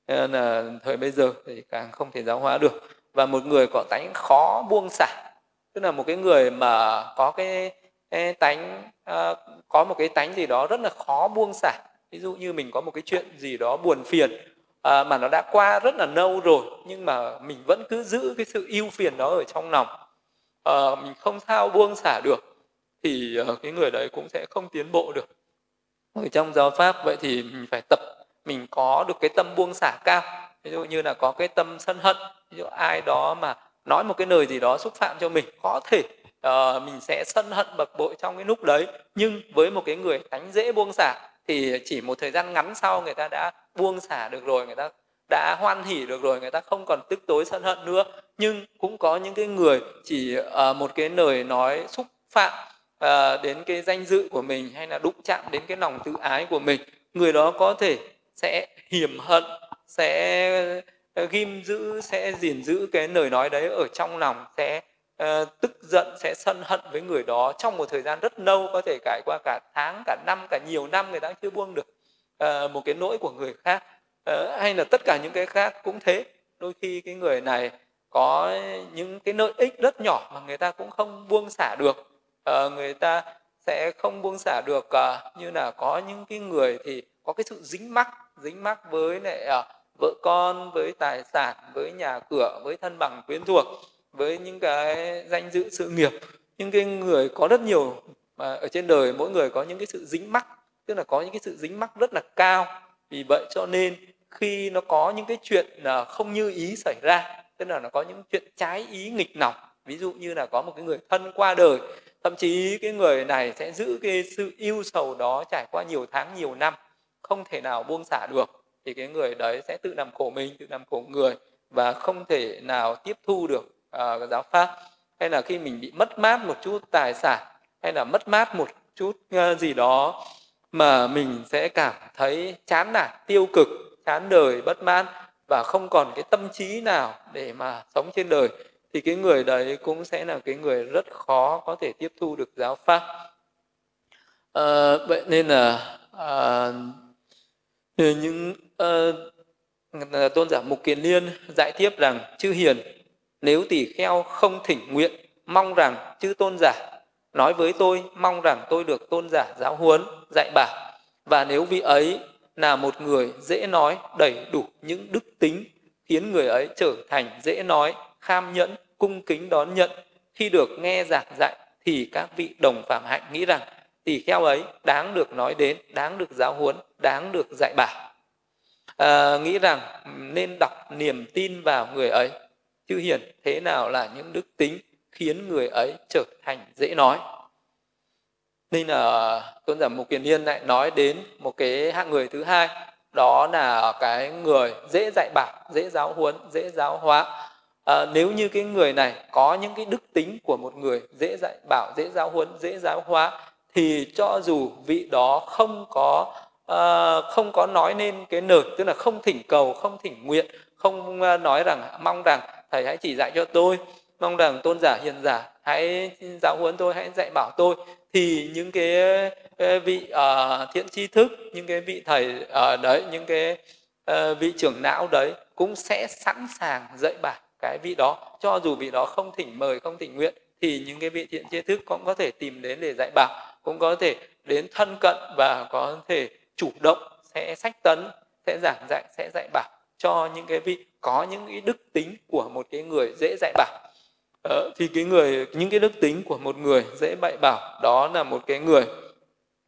là thời bây giờ thì càng không thể giáo hóa được. Và một người có tánh khó buông xả tức là một cái người mà có cái, cái tánh uh, có một cái tánh gì đó rất là khó buông xả ví dụ như mình có một cái chuyện gì đó buồn phiền à, mà nó đã qua rất là lâu rồi nhưng mà mình vẫn cứ giữ cái sự yêu phiền đó ở trong lòng à, mình không sao buông xả được thì uh, cái người đấy cũng sẽ không tiến bộ được. Ở trong giáo pháp vậy thì mình phải tập mình có được cái tâm buông xả cao. Ví dụ như là có cái tâm sân hận ví dụ ai đó mà nói một cái lời gì đó xúc phạm cho mình có thể uh, mình sẽ sân hận bực bội trong cái lúc đấy nhưng với một cái người tánh dễ buông xả thì chỉ một thời gian ngắn sau người ta đã buông xả được rồi người ta đã hoan hỉ được rồi người ta không còn tức tối sân hận nữa. Nhưng cũng có những cái người chỉ uh, một cái lời nói xúc phạm ờ, đến cái danh dự của mình hay là đụng chạm đến cái lòng tự ái của mình. Người đó có thể sẽ hiểm hận sẽ ghim giữ sẽ gìn giữ cái lời nói đấy ở trong lòng sẽ Ờ, tức giận sẽ sân hận với người đó trong một thời gian rất lâu có thể trải qua cả tháng cả năm cả nhiều năm người ta chưa buông được uh, một cái nỗi của người khác. Uh, hay là tất cả những cái khác cũng thế. Đôi khi cái người này có những cái lợi ích rất nhỏ mà người ta cũng không buông xả được. Uh, người ta sẽ không buông xả được uh, như là có những cái người thì có cái sự dính mắc dính mắc với lại uh, vợ con với tài sản với nhà cửa với thân bằng quyến thuộc với những cái danh dự, sự nghiệp, những cái người có rất nhiều, mà ở trên đời mỗi người có những cái sự dính mắc, tức là có những cái sự dính mắc rất là cao. Vì vậy cho nên khi nó có những cái chuyện là không như ý xảy ra, tức là nó có những chuyện trái ý nghịch lòng ví dụ như là có một cái người thân qua đời, thậm chí cái người này sẽ giữ cái sự yêu sầu đó trải qua nhiều tháng, nhiều năm, không thể nào buông xả được, thì cái người đấy sẽ tự làm khổ mình, tự làm khổ người và không thể nào tiếp thu được uh, giáo pháp hay là khi mình bị mất mát một chút tài sản hay là mất mát một chút uh, gì đó mà mình sẽ cảm thấy chán nản tiêu cực chán đời bất mãn và không còn cái tâm trí nào để mà sống trên đời thì cái người đấy cũng sẽ là cái người rất khó có thể tiếp thu được giáo pháp. À, vậy nên là à, những à, tôn giả mục kiền liên giải tiếp rằng chư hiền nếu tỷ kheo không thỉnh nguyện mong rằng chư tôn giả nói với tôi mong rằng tôi được tôn giả giáo huấn dạy bảo. Và nếu vị ấy là một người dễ nói đầy đủ những đức tính khiến người ấy trở thành dễ nói kham nhẫn cung kính đón nhận khi được nghe giảng dạy thì các vị đồng phạm hạnh nghĩ rằng tỷ kheo ấy đáng được nói đến đáng được giáo huấn đáng được dạy bảo. À, nghĩ rằng nên đọc niềm tin vào người ấy chư hiền thế nào là những đức tính khiến người ấy trở thành dễ nói. Nên là tôn giả mục kiền liên lại nói đến một cái hạng người thứ hai. Đó là cái người dễ dạy bảo dễ giáo huấn dễ giáo hóa. À, nếu như cái người này có những cái đức tính của một người dễ dạy bảo dễ giáo huấn dễ giáo hóa thì cho dù vị đó không có uh, không có nói nên cái nở tức là không thỉnh cầu không thỉnh nguyện không uh, nói rằng mong rằng thầy hãy chỉ dạy cho tôi mong rằng tôn giả hiền giả hãy giáo huấn tôi hãy dạy bảo tôi. Thì những cái vị uh, thiện tri thức những cái vị thầy uh, đấy những cái uh, vị trưởng não đấy cũng sẽ sẵn sàng dạy bảo cái vị đó. Cho dù vị đó không thỉnh mời không thỉnh nguyện thì những cái vị thiện tri thức cũng có thể tìm đến để dạy bảo cũng có thể đến thân cận và có thể chủ động sẽ sách tấn sẽ giảng dạy sẽ dạy bảo cho những cái vị có những cái đức tính của một cái người dễ dạy bảo. Ờ, thì cái người những cái đức tính của một người dễ dạy bảo đó là một cái người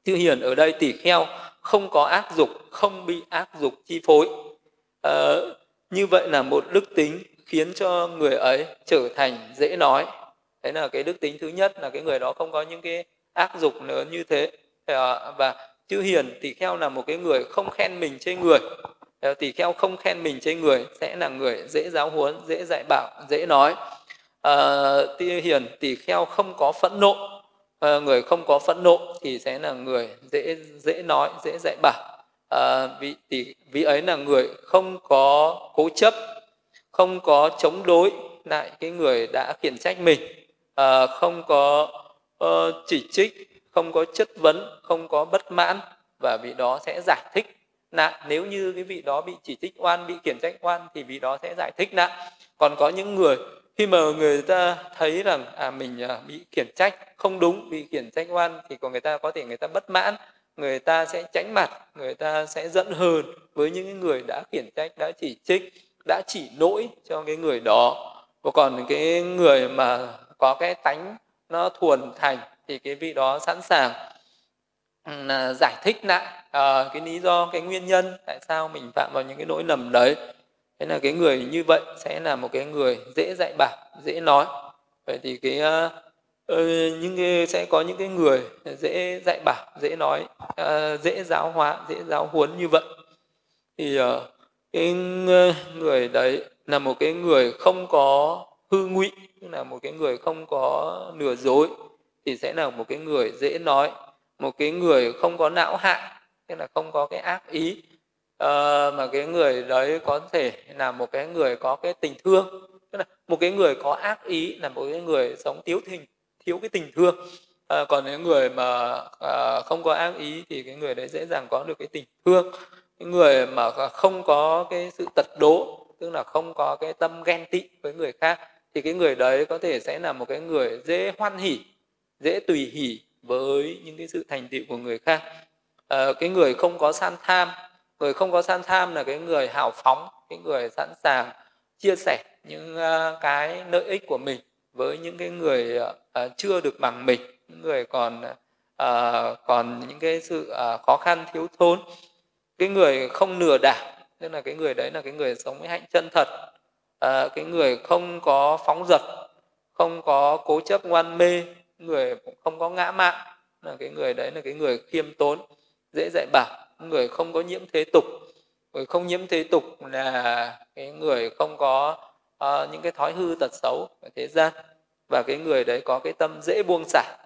chư hiền ở đây tỷ kheo không có ác dục không bị ác dục chi phối. Ờ, như vậy là một đức tính khiến cho người ấy trở thành dễ nói. Đấy là cái đức tính thứ nhất là cái người đó không có những cái ác dục lớn như thế. Ờ, và chữ hiền tỷ kheo là một cái người không khen mình trên người. Ờ, tỷ kheo không khen mình trên người sẽ là người dễ giáo huấn dễ dạy bảo dễ nói. Ờ, à, tỳ hiền tỷ kheo không có phẫn nộ à, người không có phẫn nộ thì sẽ là người dễ dễ nói dễ dạy bảo. À, vị tỷ vị ấy là người không có cố chấp không có chống đối lại cái người đã khiển trách mình. À, không có uh, chỉ trích không có chất vấn không có bất mãn và vị đó sẽ giải thích nạn. Nếu như cái vị đó bị chỉ trích oan bị khiển trách oan thì vị đó sẽ giải thích nạn. Còn có những người khi mà người ta thấy rằng à mình à, bị khiển trách không đúng bị khiển trách oan thì còn người ta có thể người ta bất mãn người ta sẽ tránh mặt người ta sẽ giận hờn với những người đã khiển trách đã chỉ trích đã chỉ lỗi cho cái người đó. Và còn cái người mà có cái tánh nó thuần thành thì cái vị đó sẵn sàng Ừ, giải thích lại uh, ờ, cái lý do cái nguyên nhân tại sao mình phạm vào những cái lỗi lầm đấy. Thế là cái người như vậy sẽ là một cái người dễ dạy bảo dễ nói. Vậy thì cái uh, những cái sẽ có những cái người dễ dạy bảo dễ nói uh, dễ giáo hóa dễ giáo huấn như vậy. Thì uh, cái người đấy là một cái người không có hư ngụy là một cái người không có nửa dối thì sẽ là một cái người dễ nói một cái người không có não hại tức là không có cái ác ý uh, mà cái người đấy có thể là một cái người có cái tình thương. Tức là một cái người có ác ý là một cái người sống thiếu tình thiếu cái tình thương. À, còn những người mà à, không có ác ý thì cái người đấy dễ dàng có được cái tình thương. Cái người mà không có cái sự tật đố tức là không có cái tâm ghen tị với người khác thì cái người đấy có thể sẽ là một cái người dễ hoan hỉ dễ tùy hỉ với những cái sự thành tựu của người khác. À, cái người không có san tham người không có san tham là cái người hào phóng cái người sẵn sàng chia sẻ những uh, cái lợi ích của mình với những cái người uh, chưa được bằng mình những người còn uh, còn những cái sự uh, khó khăn thiếu thốn. Cái người không lừa đảo tức là cái người đấy là cái người sống với hạnh chân thật. À, cái người không có phóng dật không có cố chấp ngoan mê người cũng không có ngã mạn là cái người đấy là cái người khiêm tốn dễ dạy bảo người không có nhiễm thế tục. Người không nhiễm thế tục là cái người không có uh, những cái thói hư tật xấu ở thế gian và cái người đấy có cái tâm dễ buông xả.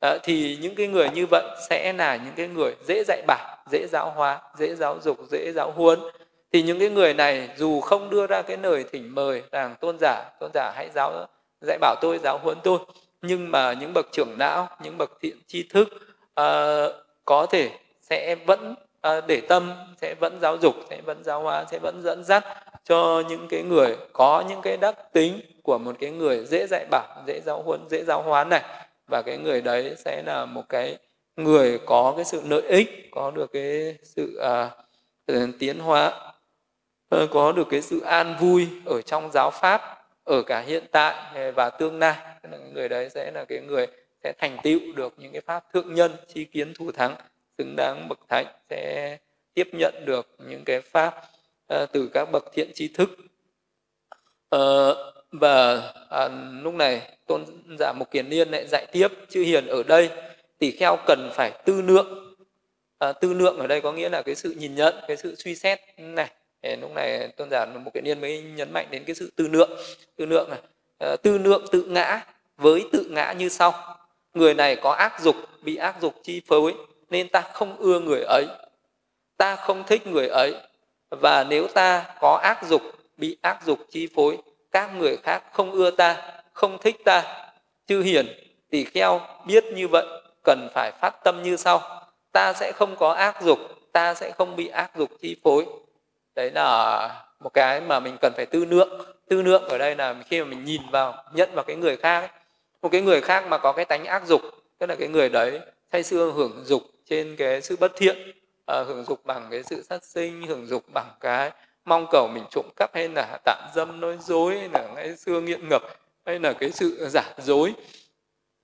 À, thì những cái người như vậy sẽ là những cái người dễ dạy bảo dễ giáo hóa dễ giáo dục dễ giáo huấn. Thì những cái người này dù không đưa ra cái lời thỉnh mời rằng tôn giả tôn giả hãy giáo dạy bảo tôi giáo huấn tôi nhưng mà những bậc trưởng não những bậc thiện tri thức uh, có thể sẽ vẫn uh, để tâm sẽ vẫn giáo dục sẽ vẫn giáo hóa sẽ vẫn dẫn dắt cho những cái người có những cái đắc tính của một cái người dễ dạy bảo dễ giáo huấn dễ giáo hóa này. Và cái người đấy sẽ là một cái người có cái sự lợi ích có được cái sự uh, tiến hóa có được cái sự an vui ở trong giáo pháp ở cả hiện tại và tương lai người đấy sẽ là cái người sẽ thành tựu được những cái pháp thượng nhân chi kiến thủ thắng xứng đáng bậc thánh sẽ tiếp nhận được những cái pháp uh, từ các bậc thiện tri thức. Uh, và uh, lúc này tôn giả mục kiền niên lại dạy tiếp chư hiền ở đây tỷ kheo cần phải tư lượng. Uh, tư lượng ở đây có nghĩa là cái sự nhìn nhận cái sự suy xét này. Để lúc này tôn giả mục kiền niên mới nhấn mạnh đến cái sự tư lượng. Tư lượng này uh, tư lượng tự ngã với tự ngã như sau. Người này có ác dục, bị ác dục chi phối, nên ta không ưa người ấy. Ta không thích người ấy. Và nếu ta có ác dục, bị ác dục chi phối, các người khác không ưa ta, không thích ta. Chư hiền tỷ kheo, biết như vậy, cần phải phát tâm như sau. Ta sẽ không có ác dục, ta sẽ không bị ác dục chi phối. Đấy là một cái mà mình cần phải tư lượng tư lượng ở đây là khi mà mình nhìn vào, nhận vào cái người khác một cái người khác mà có cái tánh ác dục tức là cái người đấy say xưa hưởng dục trên cái sự bất thiện à, hưởng dục bằng cái sự sát sinh hưởng dục bằng cái mong cầu mình trộm cắp hay là tạm dâm nói dối hay là ngày xưa nghiện ngập hay là cái sự giả dối.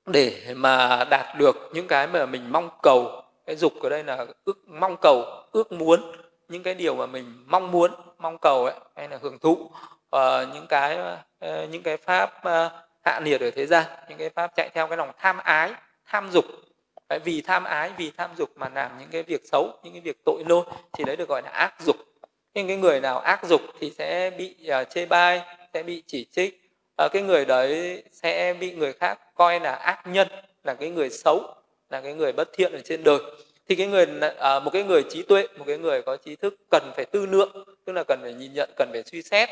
Để mà đạt được những cái mà mình mong cầu cái dục ở đây là ước mong cầu ước muốn những cái điều mà mình mong muốn mong cầu ấy hay là hưởng thụ uh, những cái uh, những cái pháp uh, hạ liệt ở thế gian. Những cái pháp chạy theo cái lòng tham ái tham dục. Đấy, vì tham ái vì tham dục mà làm những cái việc xấu những cái việc tội lỗi thì đấy được gọi là ác dục. Nhưng cái người nào ác dục thì sẽ bị uh, chê bai sẽ bị chỉ trích. Uh, cái người đấy sẽ bị người khác coi là ác nhân là cái người xấu là cái người bất thiện ở trên đời. Thì cái người uh, một cái người trí tuệ một cái người có trí thức cần phải tư lượng tức là cần phải nhìn nhận cần phải suy xét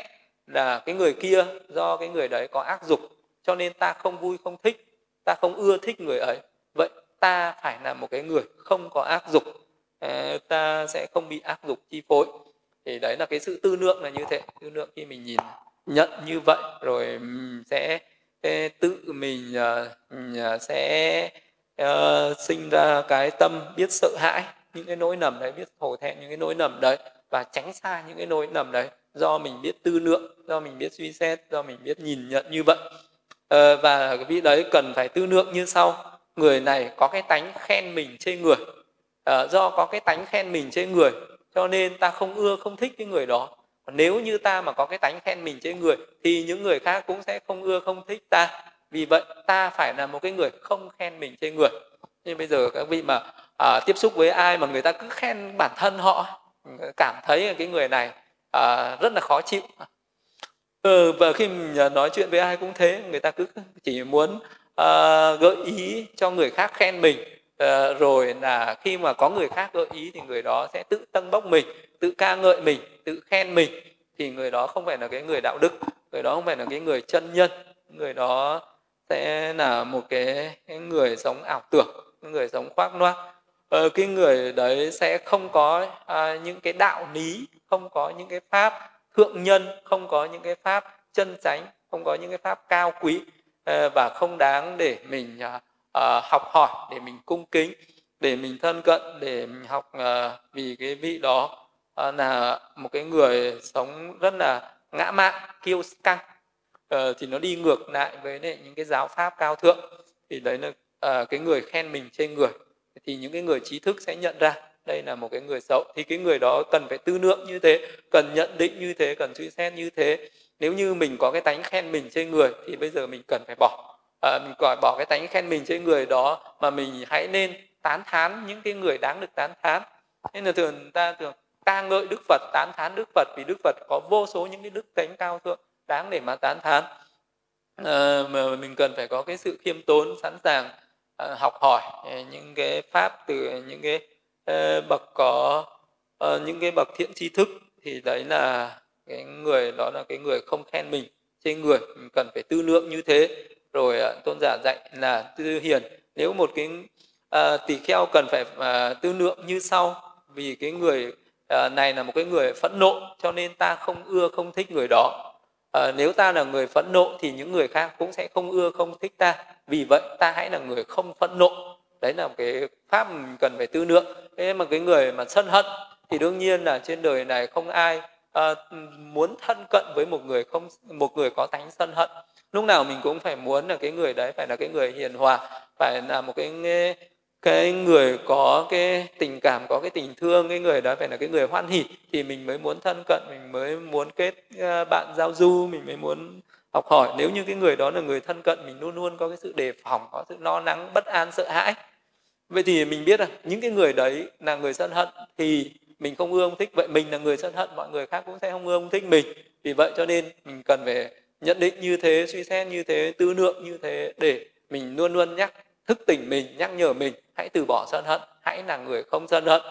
là cái người kia do cái người đấy có ác dục cho nên ta không vui không thích ta không ưa thích người ấy. Vậy ta phải là một cái người không có ác dục. Ờ, ta sẽ không bị ác dục chi phối. Thì đấy là cái sự tư lượng là như thế. Tư lượng khi mình nhìn nhận như vậy rồi sẽ ờ, tự mình ờ, sẽ uh, sinh ra cái tâm biết sợ hãi những cái nỗi nầm đấy biết hổ thẹn những cái nỗi nầm đấy và tránh xa những cái nỗi nầm đấy. Do mình biết tư lượng do mình biết suy xét do mình biết nhìn nhận như vậy. Ờ, và vị đấy cần phải tư lượng như sau. Người này có cái tánh khen mình trên người. Ờ, do có cái tánh khen mình trên người cho nên ta không ưa không thích cái người đó. Còn nếu như ta mà có cái tánh khen mình trên người thì những người khác cũng sẽ không ưa không thích ta. Vì vậy ta phải là một cái người không khen mình trên người. Nhưng bây giờ các vị mà à, tiếp xúc với ai mà người ta cứ khen bản thân họ cảm thấy cái người này à, rất là khó chịu ừ, và khi mình à, nói chuyện với ai cũng thế người ta cứ chỉ muốn uh, gợi ý cho người khác khen mình. Uh, rồi là khi mà có người khác gợi ý thì người đó sẽ tự tăng bốc mình tự ca ngợi mình tự khen mình. Thì người đó không phải là cái người đạo đức người đó không phải là cái người chân nhân. Người đó sẽ là một cái, cái người sống ảo tưởng người sống khoác loác. Ờ, cái người đấy sẽ không có à, những cái đạo lý không có những cái pháp thượng nhân không có những cái pháp chân chánh, không có những cái pháp cao quý ờ, và không đáng để mình ờ, ờ, học hỏi, để mình cung kính, để mình thân cận, để mình học vì cái vị đó là một cái người sống rất là ngã mạn, kiêu căng. Thì nó đi ngược lại với những cái giáo pháp cao thượng. Thì đấy là cái người khen mình trên người. Thì những cái người trí thức sẽ nhận ra đây là một cái người xấu. Thì cái người đó cần phải tư lượng như thế cần nhận định như thế cần suy xét như thế. Nếu như mình có cái tánh khen mình trên người thì bây giờ mình cần phải bỏ. À, mình gọi bỏ cái tánh khen mình trên người đó mà mình hãy nên tán thán những cái người đáng được tán thán. Nên là thường ta thường ca ngợi đức phật tán thán đức phật vì đức phật có vô số những cái đức tánh cao thượng đáng để mà tán thán. À, mà mình cần phải có cái sự khiêm tốn sẵn sàng à, học hỏi à, những cái pháp từ những cái Ờ, bậc có ờ, những cái bậc thiện tri thức thì đấy là cái người đó là cái người không khen mình trên người. Mình cần phải tư lượng như thế. Rồi ờ, tôn giả dạy là tư hiền. Nếu một cái à, tỳ kheo cần phải à, tư lượng như sau. Vì cái người à, này là một cái người phẫn nộ cho nên ta không ưa không thích người đó. À, nếu ta là người phẫn nộ thì những người khác cũng sẽ không ưa không thích ta. Vì vậy ta hãy là người không phẫn nộ đấy là một cái pháp mình cần phải tư lượng. Thế mà cái người mà sân hận thì đương nhiên là trên đời này không ai à, muốn thân cận với một người không một người có tánh sân hận. Lúc nào mình cũng phải muốn là cái người đấy phải là cái người hiền hòa phải là một cái cái người có cái tình cảm có cái tình thương cái người đó phải là cái người hoan hỉ thì mình mới muốn thân cận mình mới muốn kết à, bạn giao du mình mới muốn học hỏi, nếu như cái người đó là người thân cận, mình luôn luôn có cái sự đề phòng, có sự lo lắng, bất an, sợ hãi. Vậy thì mình biết là những cái người đấy là người sân hận thì mình không ưa không thích. Vậy mình là người sân hận, mọi người khác cũng sẽ không ưa không thích mình. Vì vậy cho nên mình cần phải nhận định như thế, suy xét như thế, tư lượng như thế để mình luôn luôn nhắc, thức tỉnh mình, nhắc nhở mình, hãy từ bỏ sân hận, hãy là người không sân hận.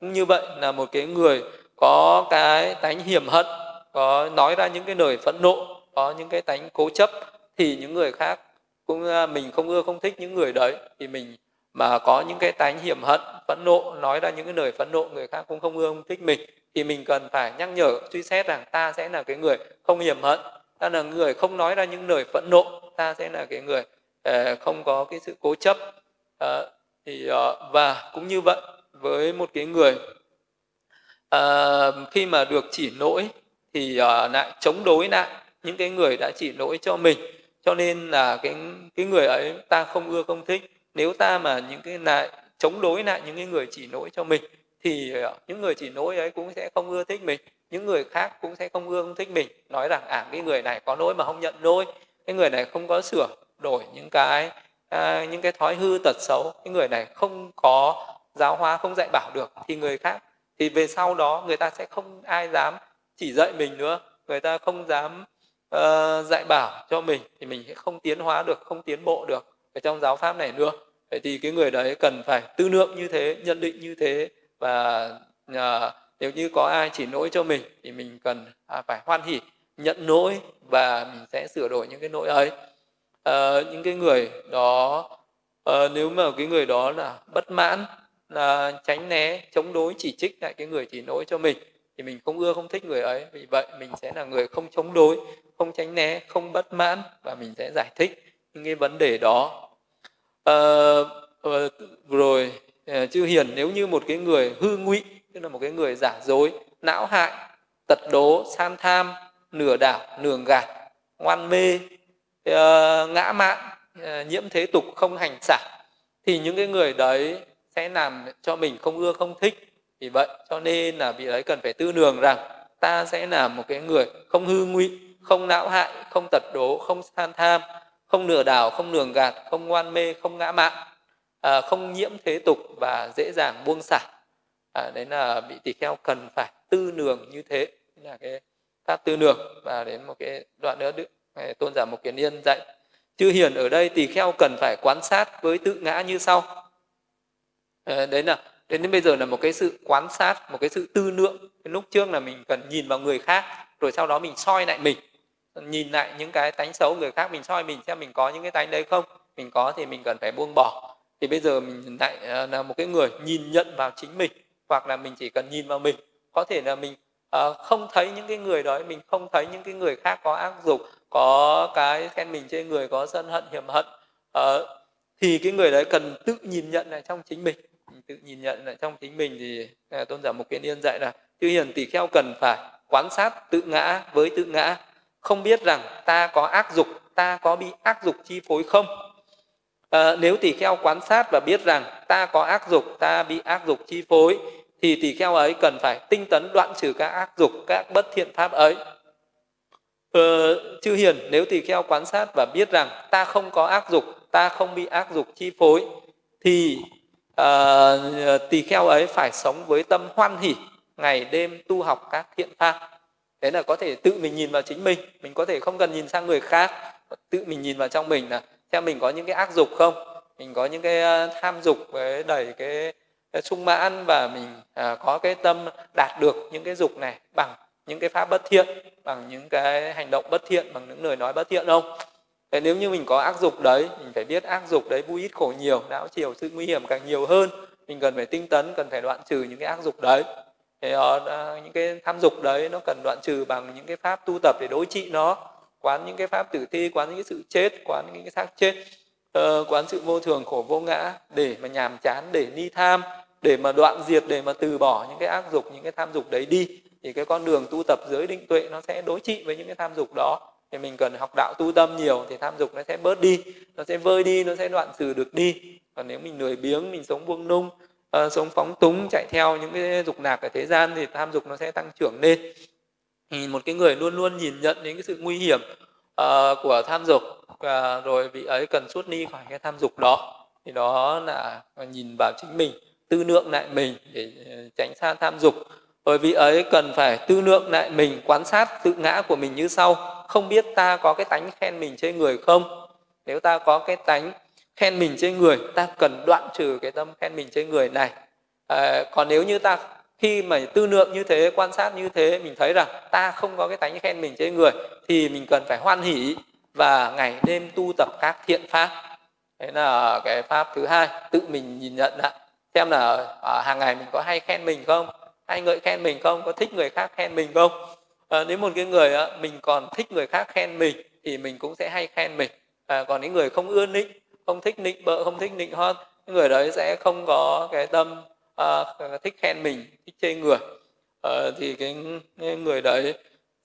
Như vậy là một cái người có cái tánh hiểm hận, có nói ra những cái lời phẫn nộ có những cái tánh cố chấp thì những người khác cũng à, mình không ưa không thích những người đấy. Thì mình mà có những cái tánh hiểm hận phẫn nộ nói ra những cái lời phẫn nộ người khác cũng không ưa không thích mình thì mình cần phải nhắc nhở suy xét rằng ta sẽ là cái người không hiểm hận ta là người không nói ra những lời phẫn nộ ta sẽ là cái người ờ, không có cái sự cố chấp. À, thì ờ, và cũng như vậy với một cái người à, khi mà được chỉ lỗi thì lại chống đối lại những cái người đã chỉ lỗi cho mình. Cho nên là cái cái người ấy ta không ưa không thích. Nếu ta mà những cái lại chống đối lại những cái người chỉ lỗi cho mình thì ờ, những người chỉ lỗi ấy cũng sẽ không ưa thích mình. Những người khác cũng sẽ không ưa không thích mình. Nói rằng à cái người này có lỗi mà không nhận lỗi. Cái người này không có sửa đổi những cái à, những cái thói hư tật xấu. Cái người này không có giáo hóa không dạy bảo được. Thì người khác thì về sau đó người ta sẽ không ai dám chỉ dạy mình nữa. Người ta không dám uh, dạy bảo cho mình thì mình sẽ không tiến hóa được không tiến bộ được ở trong giáo pháp này nữa. Vậy thì cái người đấy cần phải tư lượng như thế nhận định như thế và uh, nếu như có ai chỉ lỗi cho mình thì mình cần uh, phải hoan hỉ nhận lỗi và mình sẽ sửa đổi những cái lỗi ấy. Uh, những cái người đó uh, nếu mà cái người đó là bất mãn là tránh né chống đối chỉ trích lại cái người chỉ lỗi cho mình thì mình không ưa không thích người ấy. Vì vậy mình sẽ là người không chống đối không tránh né không bất mãn và mình sẽ giải thích những cái vấn đề đó. À, rồi ờ, chư hiền nếu như một cái người hư ngụy tức là một cái người giả dối não hại tật đố san tham nửa đảo nường gạt ngoan mê ngã mạn nhiễm thế tục không hành xả thì những cái người đấy sẽ làm cho mình không ưa không thích. Vì vậy cho nên là vị ấy cần phải tư nường rằng ta sẽ là một cái người không hư ngụy không não hại không tật đố không san tham không lừa đảo không lường gạt không ngoan mê không ngã mạn. À, không nhiễm thế tục và dễ dàng buông xả. À, đấy là vị tỳ kheo cần phải tư nường như thế. Là cái pháp tư nường. Và đến một cái đoạn nữa đức tôn giả một kiến yên dạy chư hiền ở đây tỳ kheo cần phải quan sát với tự ngã như sau. À, đấy là đến bây giờ là một cái sự quan sát một cái sự tư lượng cái lúc trước là mình cần nhìn vào người khác rồi sau đó mình soi lại mình nhìn lại những cái tánh xấu người khác mình soi mình xem mình có những cái tánh đấy không. Mình có thì mình cần phải buông bỏ. Thì bây giờ mình lại ờ, là một cái người nhìn nhận vào chính mình hoặc là mình chỉ cần nhìn vào mình. Có thể là mình uh, không thấy những cái người đó mình không thấy những cái người khác có ác dục có cái khen mình trên người có sân hận hiểm hận. Uh, thì cái người đấy cần tự nhìn nhận lại trong chính mình. Tự nhìn nhận lại trong chính mình thì uh, tôn giả một kiến yên dạy là chư hiền tỷ kheo cần phải quan sát tự ngã với tự ngã không biết rằng ta có ác dục ta có bị ác dục chi phối không? À, nếu tỳ kheo quan sát và biết rằng ta có ác dục ta bị ác dục chi phối thì tỳ kheo ấy cần phải tinh tấn đoạn trừ các ác dục các bất thiện pháp ấy. Ờ, chư hiền nếu tỳ kheo quan sát và biết rằng ta không có ác dục ta không bị ác dục chi phối thì uh, tỳ kheo ấy phải sống với tâm hoan hỷ ngày đêm tu học các thiện pháp đấy là có thể tự mình nhìn vào chính mình mình có thể không cần nhìn sang người khác tự mình nhìn vào trong mình là xem mình có những cái ác dục không? Mình có những cái ờ, tham dục với đẩy cái, cái sung mãn và mình à, có cái tâm đạt được những cái dục này bằng những cái pháp bất thiện bằng những cái hành động bất thiện bằng những lời nói bất thiện không? Thế nếu như mình có ác dục đấy mình phải biết ác dục đấy vui ít khổ nhiều não chiều sự nguy hiểm càng nhiều hơn. Mình cần phải tinh tấn cần phải đoạn trừ những cái ác dục đấy thì uh, ờ, những cái tham dục đấy nó cần đoạn trừ bằng những cái pháp tu tập để đối trị nó. Quán những cái pháp tử thi quán những cái sự chết quán những cái xác chết uh, quán sự vô thường khổ vô ngã để mà nhàm chán để ni tham để mà đoạn diệt để mà từ bỏ những cái ác dục những cái tham dục đấy đi thì cái con đường tu tập giới định tuệ nó sẽ đối trị với những cái tham dục đó. Thì mình cần học đạo tu tâm nhiều thì tham dục nó sẽ bớt đi nó sẽ vơi đi nó sẽ đoạn trừ được đi. Còn nếu mình lười biếng mình sống buông nung Ờ, uh, sống phóng túng chạy theo những cái dục lạc ở thế gian thì tham dục nó sẽ tăng trưởng lên. Thì một cái người luôn luôn nhìn nhận đến cái sự nguy hiểm uh, của tham dục uh, rồi vị ấy cần suốt ni khỏi cái tham dục đó thì đó là nhìn vào chính mình tư lượng lại mình để ờ, tránh xa tham dục. Bởi vị ấy cần phải tư lượng lại mình quan sát tự ngã của mình như sau. Không biết ta có cái tánh khen mình trên người không? Nếu ta có cái tánh khen mình trên người ta cần đoạn trừ cái tâm khen mình trên người này. À, còn nếu như ta khi mà tư lượng như thế quan sát như thế mình thấy rằng ta không có cái tánh khen mình trên người thì mình cần phải hoan hỷ và ngày đêm tu tập các thiện pháp. Đấy là cái pháp thứ hai tự mình nhìn nhận lại xem là à, hàng ngày mình có hay khen mình không? Hay ngợi khen mình không? Có thích người khác khen mình không? À, nếu một cái người á, mình còn thích người khác khen mình thì mình cũng sẽ hay khen mình. À, còn những người không ưa nịnh không thích nịnh bợ không thích nịnh hót người đấy sẽ không có cái tâm à, thích khen mình thích chê người à, thì cái người đấy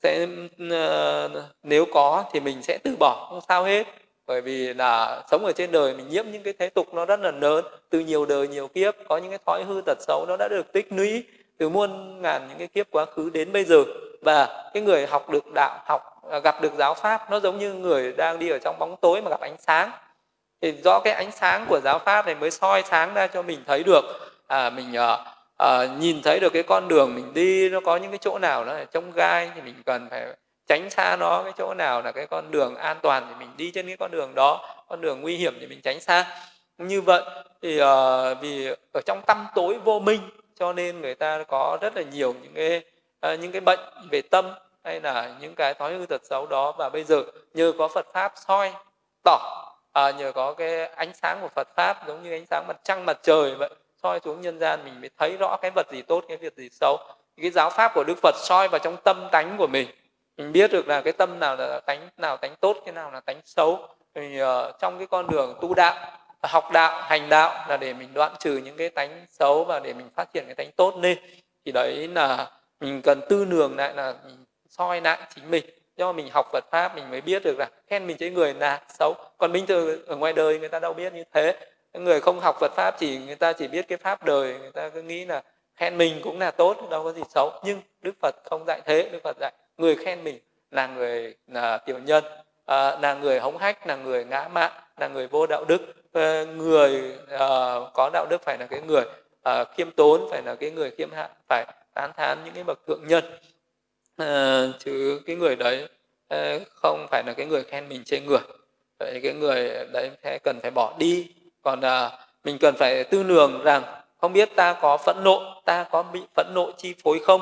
sẽ à, nếu có thì mình sẽ từ bỏ không sao hết. Bởi vì là sống ở trên đời mình nhiễm những cái thế tục nó rất là lớn từ nhiều đời nhiều kiếp có những cái thói hư tật xấu nó đã được tích lũy từ muôn ngàn những cái kiếp quá khứ đến bây giờ. Và cái người học được đạo học à, gặp được giáo pháp nó giống như người đang đi ở trong bóng tối mà gặp ánh sáng thì do cái ánh sáng của giáo pháp này mới soi sáng ra cho mình thấy được. À, mình à, à, nhìn thấy được cái con đường mình đi nó có những cái chỗ nào nó là trông gai thì mình cần phải tránh xa nó. Cái chỗ nào là cái con đường an toàn thì mình đi trên cái con đường đó. Con đường nguy hiểm thì mình tránh xa. Như vậy thì uh, vì ở trong tâm tối vô minh cho nên người ta có rất là nhiều những cái uh, những cái bệnh về tâm hay là những cái thói hư tật xấu đó. Và bây giờ nhờ có Phật pháp soi tỏ à, nhờ có cái ánh sáng của Phật pháp giống như ánh sáng mặt trăng mặt trời vậy soi xuống nhân gian mình mới thấy rõ cái vật gì tốt cái việc gì xấu. Cái giáo pháp của Đức Phật soi vào trong tâm tánh của mình. Mình biết được là cái tâm nào là tánh nào tánh tốt cái nào là tánh xấu. Thì uh, trong cái con đường tu đạo học đạo hành đạo là để mình đoạn trừ những cái tánh xấu và để mình phát triển cái tánh tốt lên. Thì đấy là mình cần tư nường lại là mình soi lại chính mình do mình học Phật pháp mình mới biết được là khen mình chế người là xấu. Còn bình thường ở ngoài đời người ta đâu biết như thế. Người không học Phật pháp chỉ người ta chỉ biết cái pháp đời người ta cứ nghĩ là khen mình cũng là tốt đâu có gì xấu. Nhưng Đức Phật không dạy thế. Đức Phật dạy người khen mình là người là tiểu nhân à, là người hống hách là người ngã mạn là người vô đạo đức. À, người à, có đạo đức phải là cái người à, khiêm tốn phải là cái người khiêm hạ phải tán thán những cái bậc thượng nhân à, chứ cái người đấy ờ, không phải là cái người khen mình trên người vậy cái người đấy sẽ cần phải bỏ đi. Còn à, mình cần phải tư lường rằng không biết ta có phẫn nộ ta có bị phẫn nộ chi phối không?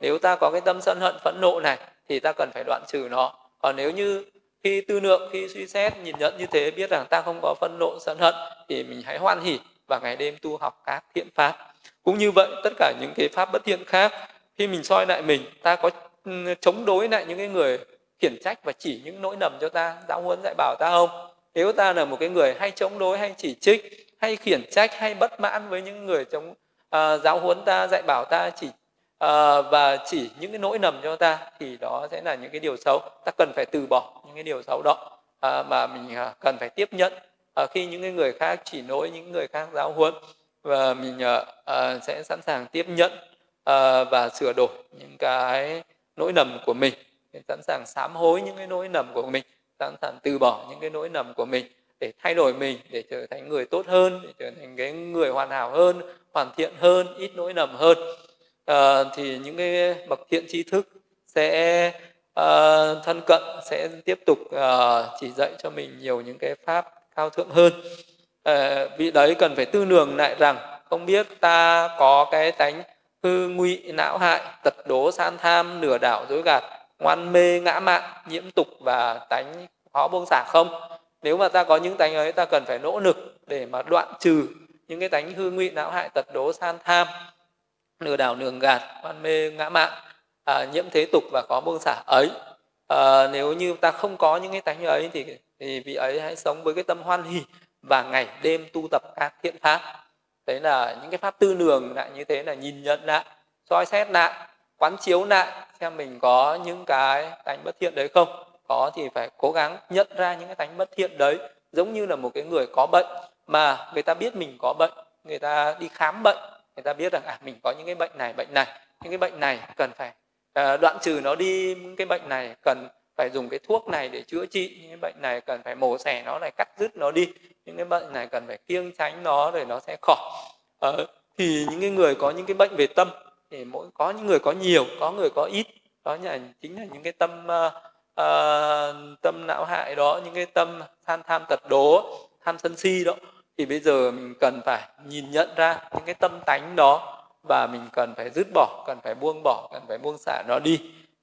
Nếu ta có cái tâm sân hận phẫn nộ này thì ta cần phải đoạn trừ nó. Còn nếu như khi tư lượng khi suy xét nhìn nhận như thế biết rằng ta không có phẫn nộ sân hận thì mình hãy hoan hỉ và ngày đêm tu học các thiện pháp. Cũng như vậy tất cả những cái pháp bất thiện khác khi mình soi lại mình ta có chống đối lại những cái người khiển trách và chỉ những nỗi nầm cho ta giáo huấn dạy bảo ta không? Nếu ta là một cái người hay chống đối hay chỉ trích hay khiển trách hay bất mãn với những người chống uh, giáo huấn ta dạy bảo ta chỉ uh, và chỉ những cái nỗi nầm cho ta thì đó sẽ là những cái điều xấu. Ta cần phải từ bỏ những cái điều xấu đó uh, mà mình uh, cần phải tiếp nhận. Uh, khi những cái người khác chỉ nỗi những người khác giáo huấn và mình uh, uh, sẽ sẵn sàng tiếp nhận uh, và sửa đổi những cái nỗi nầm của mình. Sẵn sàng sám hối những cái nỗi nầm của mình sẵn sàng từ bỏ những cái nỗi nầm của mình để thay đổi mình để trở thành người tốt hơn để trở thành cái người hoàn hảo hơn hoàn thiện hơn ít nỗi nầm hơn. À, thì những cái bậc thiện tri thức sẽ uh, thân cận sẽ tiếp tục uh, chỉ dạy cho mình nhiều những cái pháp cao thượng hơn. À, vị đấy cần phải tư lường lại rằng không biết ta có cái tánh hư ngụy não hại tật đố san tham nửa đảo dối gạt ngoan mê ngã mạn nhiễm tục và tánh khó buông xả không. Nếu mà ta có những tánh ấy ta cần phải nỗ lực để mà đoạn trừ những cái tánh hư ngụy não hại tật đố san tham nửa đảo nường gạt ngoan mê ngã mạn à, nhiễm thế tục và khó buông xả ấy. À, nếu như ta không có những cái tánh ấy thì thì vị ấy hãy sống với cái tâm hoan hỷ và ngày đêm tu tập các thiện pháp đấy là những cái pháp tư nường lại như thế là nhìn nhận lại soi xét lại quán chiếu lại xem mình có những cái tánh bất thiện đấy không. Có thì phải cố gắng nhận ra những cái tánh bất thiện đấy giống như là một cái người có bệnh mà người ta biết mình có bệnh người ta đi khám bệnh người ta biết rằng à mình có những cái bệnh này bệnh này những cái bệnh này cần phải uh, đoạn trừ nó đi những cái bệnh này cần phải dùng cái thuốc này để chữa trị những cái bệnh này cần phải mổ xẻ nó này cắt dứt nó đi. Những cái bệnh này cần phải kiêng tránh nó để nó sẽ khỏi. Ờ, thì những cái người có những cái bệnh về tâm thì mỗi có những người có nhiều có người có ít. Đó là chính là những cái tâm uh, uh, tâm não hại đó những cái tâm tham tham tật đố tham sân si đó. Thì bây giờ mình cần phải nhìn nhận ra những cái tâm tánh đó và mình cần phải dứt bỏ cần phải buông bỏ cần phải buông xả nó đi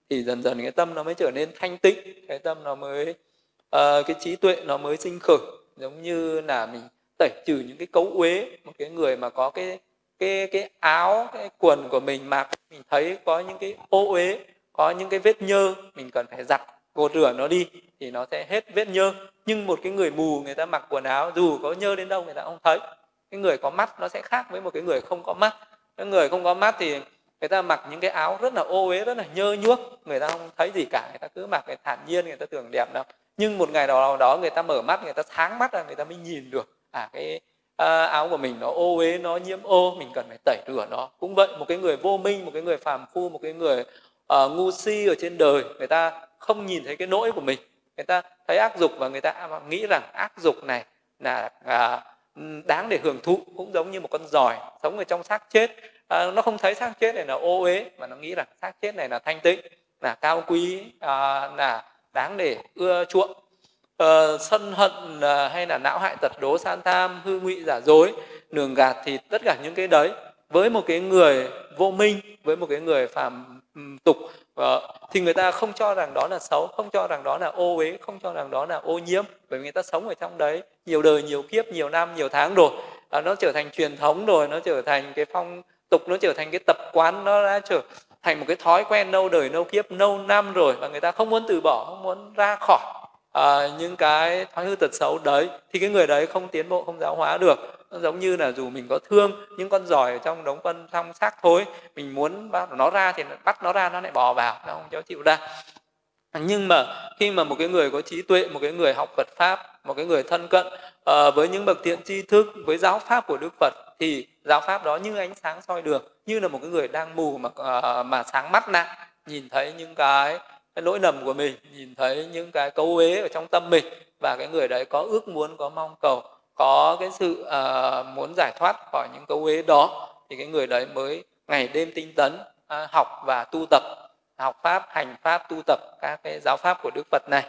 thì dần dần cái tâm nó mới trở nên thanh tịnh cái tâm nó mới uh, cái trí tuệ nó mới sinh khởi. Giống như là mình tẩy trừ những cái cấu uế một cái người mà có cái cái cái áo cái quần của mình mặc mình thấy có những cái ô uế có những cái vết nhơ mình cần phải giặt gột rửa nó đi thì nó sẽ hết vết nhơ. Nhưng một cái người mù người ta mặc quần áo dù có nhơ đến đâu người ta không thấy. Cái người có mắt nó sẽ khác với một cái người không có mắt. Cái người không có mắt thì người ta mặc những cái áo rất là ô uế rất là nhơ nhuốc. Người ta không thấy gì cả. Người ta cứ mặc cái thản nhiên người ta tưởng đẹp đâu. Nhưng một ngày nào đó người ta mở mắt người ta sáng mắt ra người ta mới nhìn được. À cái à, áo của mình nó ô uế nó nhiễm ô mình cần phải tẩy rửa nó. Cũng vậy một cái người vô minh một cái người phàm phu một cái người uh, ngu si ở trên đời người ta không nhìn thấy cái nỗi của mình. Người ta thấy ác dục và người ta nghĩ rằng ác dục này là à, đáng để hưởng thụ cũng giống như một con giỏi sống ở trong xác chết à, nó không thấy xác chết này là ô uế mà nó nghĩ là xác chết này là thanh tịnh là cao quý à, là đáng để ưa chuộng. À, sân hận à, hay là não hại tật đố san tham hư ngụy giả dối nường gạt thì tất cả những cái đấy với một cái người vô minh với một cái người phàm tục ờ, thì người ta không cho rằng đó là xấu không cho rằng đó là ô uế không cho rằng đó là ô nhiễm bởi vì người ta sống ở trong đấy nhiều đời nhiều kiếp nhiều năm nhiều tháng rồi. À, nó trở thành truyền thống rồi nó trở thành cái phong tục nó trở thành cái tập quán nó đã trở thành một cái thói quen lâu đời lâu kiếp lâu năm rồi và người ta không muốn từ bỏ không muốn ra khỏi uh, những cái thói hư tật xấu đấy. Thì cái người đấy không tiến bộ không giáo hóa được. Nó giống như là dù mình có thương những con giỏi ở trong đống phân trong xác thối mình muốn bắt nó ra thì bắt nó ra nó lại bò vào nó không cho chịu ra. Nhưng mà khi mà một cái người có trí tuệ một cái người học Phật pháp một cái người thân cận uh, với những bậc thiện tri thức với giáo pháp của Đức Phật thì giáo pháp đó như ánh sáng soi đường như là một cái người đang mù mà uh, mà sáng mắt lại nhìn thấy những cái, cái lỗi lầm của mình nhìn thấy những cái cấu uế ở trong tâm mình. Và cái người đấy có ước muốn có mong cầu có cái sự uh, muốn giải thoát khỏi những câu uế đó thì cái người đấy mới ngày đêm tinh tấn uh, học và tu tập học pháp hành pháp tu tập các cái giáo pháp của đức phật này.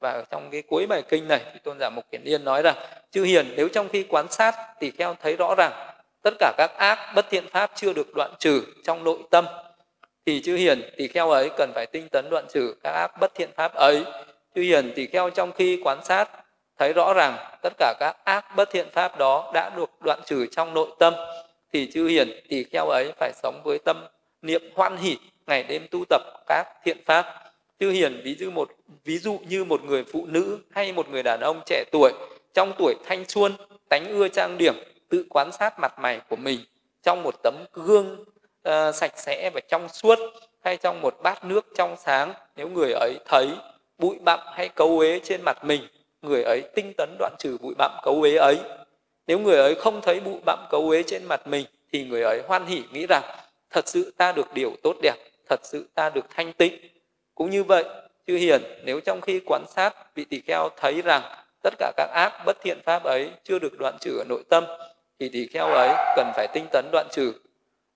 Và ở trong cái cuối bài kinh này thì tôn giả mục kiển liên nói rằng chư hiền nếu trong khi quan sát thì kheo thấy rõ ràng tất cả các ác bất thiện pháp chưa được đoạn trừ trong nội tâm. Thì chư hiền, tỳ kheo ấy cần phải tinh tấn đoạn trừ các ác bất thiện pháp ấy. Chư hiền, tỳ kheo trong khi quan sát, thấy rõ ràng tất cả các ác bất thiện pháp đó đã được đoạn trừ trong nội tâm, thì chư hiền, tỳ kheo ấy phải sống với tâm niệm hoan hỷ, ngày đêm tu tập các thiện pháp. Chư hiền, ví dụ một, ví dụ như một người phụ nữ hay một người đàn ông trẻ tuổi, trong tuổi thanh xuân, tánh ưa trang điểm tự quan sát mặt mày của mình trong một tấm gương uh, sạch sẽ và trong suốt hay trong một bát nước trong sáng. Nếu người ấy thấy bụi bặm hay cấu uế trên mặt mình người ấy tinh tấn đoạn trừ bụi bặm cấu uế ấy. Nếu người ấy không thấy bụi bặm cấu uế trên mặt mình thì người ấy hoan hỉ nghĩ rằng thật sự ta được điều tốt đẹp thật sự ta được thanh tịnh. Cũng như vậy chư hiền nếu trong khi quan sát vị tỳ kheo thấy rằng tất cả các ác bất thiện pháp ấy chưa được đoạn trừ ở nội tâm thì tỳ kheo ấy cần phải tinh tấn đoạn trừ